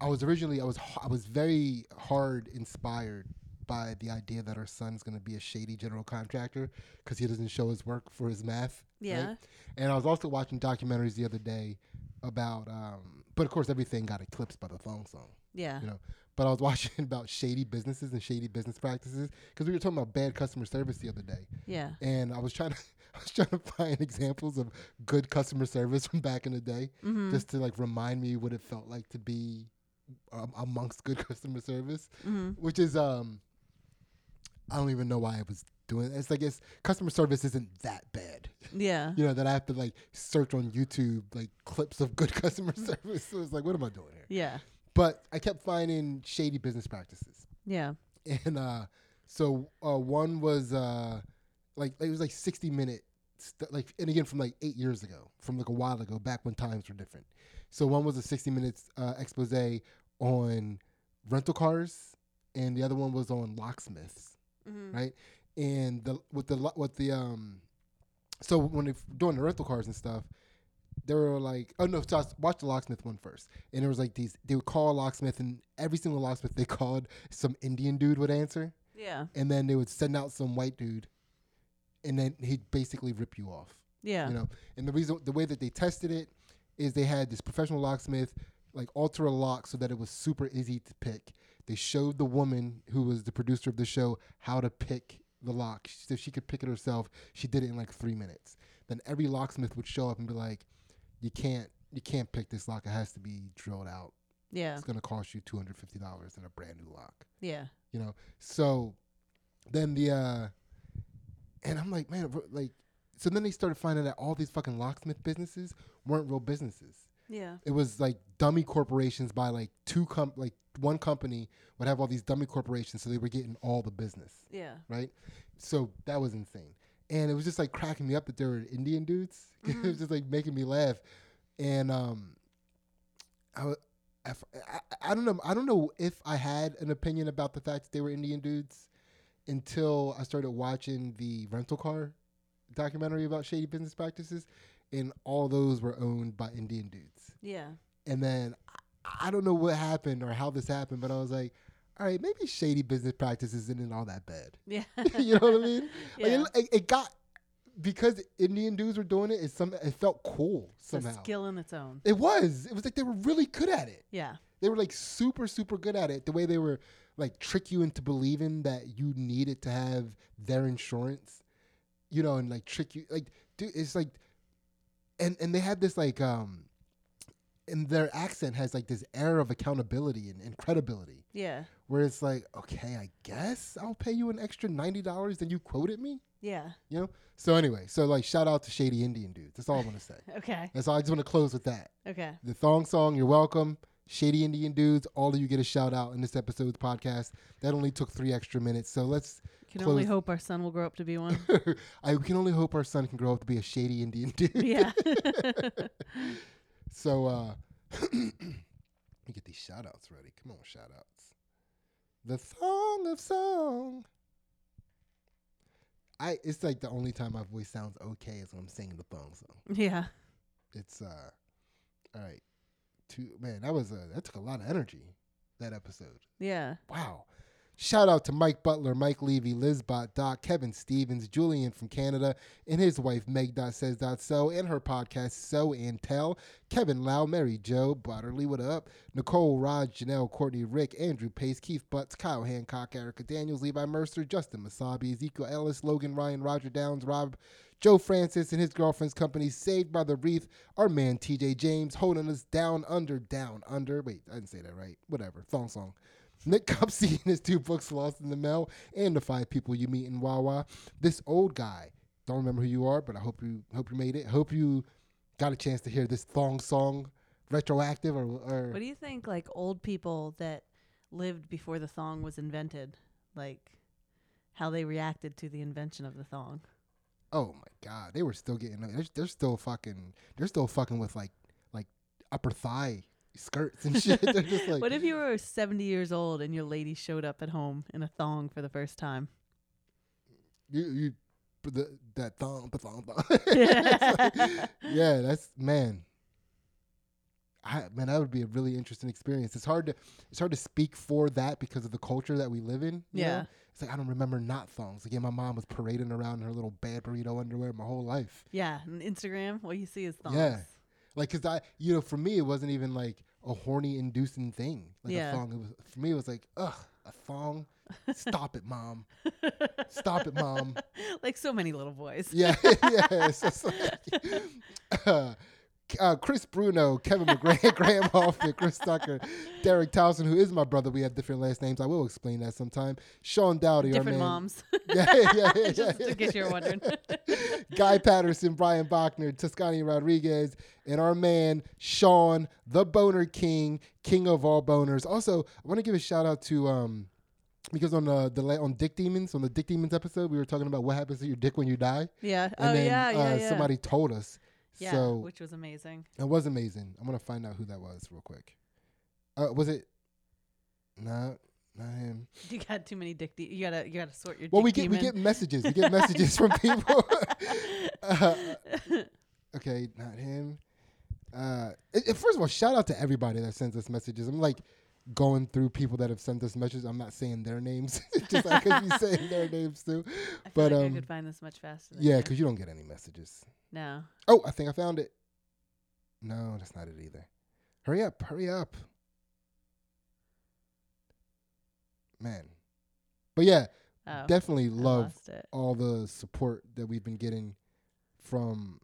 I was originally I was I was very hard inspired by the idea that our son's going to be a shady general contractor because he doesn't show his work for his math. right? Yeah. And I was also watching documentaries the other day about, um, but of course everything got eclipsed by the thong song. Yeah. You know, but I was watching about shady businesses and shady business practices because we were talking about bad customer service the other day, Yeah. and I was trying to I was trying to find examples of good customer service from back in the day, Mm-hmm. just to like remind me what it felt like to be um, amongst good customer service, mm-hmm. which is um, I don't even know why I was doing. It. It's like it's customer service isn't that bad, Yeah. you know, that I have to like search on YouTube like clips of good customer service. So it's like, what am I doing here? Yeah. But I kept finding shady business practices. Yeah. and uh so uh one was uh like it was like 60 minute st- like and again from like eight years ago from like a while ago back when times were different so one was a 60 minutes uh expose on rental cars and the other one was on locksmiths Mm-hmm. right and the with the with the um so when they doing the rental cars and stuff they were like oh no so I watched the locksmith one first and there was like these they would call a locksmith and every single locksmith they called some indian dude would answer Yeah. and then they would send out some white dude and then he'd basically rip you off Yeah. you know and the reason the way that they tested it is they had this professional locksmith like alter a lock so that it was super easy to pick they showed the woman who was the producer of the show how to pick the lock. So she could pick it herself. She did it in like three minutes. Then every locksmith would show up and be like you can't you can't pick this lock. It has to be drilled out. Yeah. it's going to cost you $250 in a brand new lock. Yeah. you know? So then the uh and i'm like man like so then they started finding that all these fucking locksmith businesses weren't real businesses Yeah. it was like dummy corporations by like two com like one company would have all these dummy corporations so they were getting all the business. Yeah. right? So that was insane. And it was just like cracking me up that there were indian dudes. It was just like making me laugh. And um I, wa- I f- I- I don't know i don't know if i had an opinion about the fact that they were indian dudes until i started watching the rental car documentary about shady business practices and all those were owned by indian dudes Yeah. and then I, I don't know what happened or how this happened but i was like all right maybe shady business practices isn't all that bad Yeah. you know what I mean? Like Yeah. it, it got because Indian dudes were doing it. It some it felt cool It's somehow. a skill in its own. It was. It was like they were really good at it. Yeah. They were like super super good at it. The way they were like trick you into believing that you needed to have their insurance, you know, and like trick you like dude. It's like, and and they had this like um, and their accent has like this air of accountability and, and credibility Yeah. where it's like, okay, I guess I'll pay you an extra ninety dollars than you quoted me. Yeah. You know. So anyway, so like, shout out to Shady Indian dudes. That's all I want to say. Okay. That's all. I just want to close with that. Okay. The thong song, you're welcome. Shady Indian dudes, all of you get a shout out in this episode of the podcast. That only took three extra minutes. So let's. Can only hope our son will grow up to be one. I can only hope our son can grow up to be a shady Indian dude. yeah. So uh let me get these shout outs ready. Come on, shout outs. The song of Song. I it's like the only time my voice sounds okay is when I'm singing the thong song. yeah. It's uh all right. Two man, that was a that took a lot of energy, that episode. Yeah. Wow. Shout out to Mike Butler, Mike Levy, Lizbot, Doc, Kevin Stevens, Julian from Canada, and his wife Meg Says So, and her podcast So and Tell, Kevin Lau, Mary Joe, Butterly, what up? Nicole, Rod, Janelle, Courtney, Rick, Andrew Pace, Keith Butts, Kyle Hancock, Erica Daniels, Levi Mercer, Justin Masabi, Ezekiel Ellis, Logan Ryan, Roger Downs, Rob, Joe Francis, and his girlfriend's company, Saved by the Wreath, our man TJ James, holding us down, under, down, under. Wait, I didn't say that right. Whatever. Thong song. Nick Cupsey and his two books, Lost in the Mail, and the five people you meet in Wawa. This old guy, don't remember who you are, but I hope you hope you made it. Hope you got a chance to hear this thong song, retroactive or, or What do you think, like old people that lived before the thong was invented, like how they reacted to the invention of the thong? oh my god, they were still getting. They're, they're still fucking. They're still fucking with like like upper thigh skirts and shit. they're just like. what if you were 70 years old and your lady showed up at home in a thong for the first time? you you the, that thong the thong thong. Like- yeah, that's man. I, man, that would be a really interesting experience. It's hard to it's hard to speak for that because of the culture that we live in. Yeah. know? it's like I don't remember not thongs. Again, my mom was parading around in her little bad burrito underwear my whole life. Yeah, and Instagram, what you see is thongs. Yeah. Like, cause I, you know, for me, it wasn't even like a horny inducing thing. Like Yeah. a thong. It was for me. It was like, ugh, a thong. Stop it, mom. Stop it, mom. like so many little boys. Yeah, yeah. It's like, uh, uh, Chris Bruno, Kevin McGrath, Graham Hoffman, Chris Tucker, Derek Towson, who is my brother. We have different last names. I will explain that sometime. Sean Dowdy, our Different moms. Yeah, yeah, yeah, yeah, Just yeah, in case you're wondering. Guy Patterson, Brian Bachner, Toscani Rodriguez, and our man Sean, the Boner King, King of all boners. Also, I want to give a shout out to um because on the the on Dick Demons on the Dick Demons episode we were talking about what happens to your dick when you die, yeah. and oh then yeah, yeah, uh, yeah. somebody told us. Yeah, so which was amazing. it was amazing. I'm gonna find out who that was real quick. Uh, was it? No, not him. You got too many dick. De- you gotta, you gotta sort your. Well, dick we get we get messages. We get messages from people. Uh, okay, not him. Uh, it- it- first of all, shout out to everybody that sends us messages. I'm like going through people that have sent us messages. I'm not saying their names, just I could be saying their names too. I but, like I um, could find this much faster. Than Yeah, because you don't get any messages. no. Oh, I think I found it. No, that's not it either. Hurry up! Hurry up, man. But yeah, Oh, definitely love all the support that we've been getting from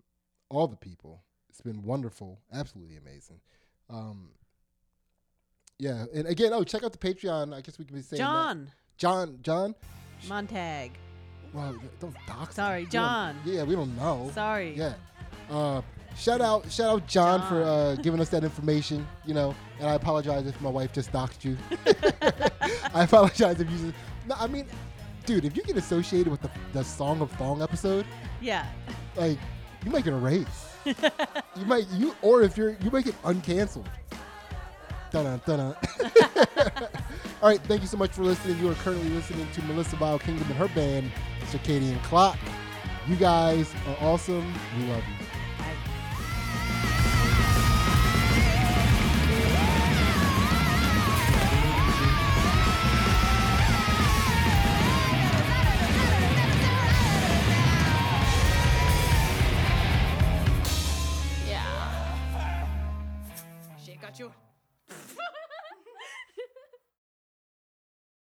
all the people. It's been wonderful, absolutely amazing. Um, yeah, and again, oh, check out the Patreon. I guess we can be saying that. John John, John. Montag. Well, don't dox. Sorry, We John. Yeah, we don't know. Sorry. Yeah. Uh, shout out, shout out, John, for uh, giving us that information. You know, and I apologize if my wife just doxed you. I apologize if you. Just, no, I mean, dude, if you get associated with the, the Song of Thong episode, Yeah. like you might get a raise. you might you or if you're you might get uncanceled. All right, thank you so much for listening. You are currently listening to Melissa Bio Kingdom and her band Circadian Clock. You guys are awesome. We love you.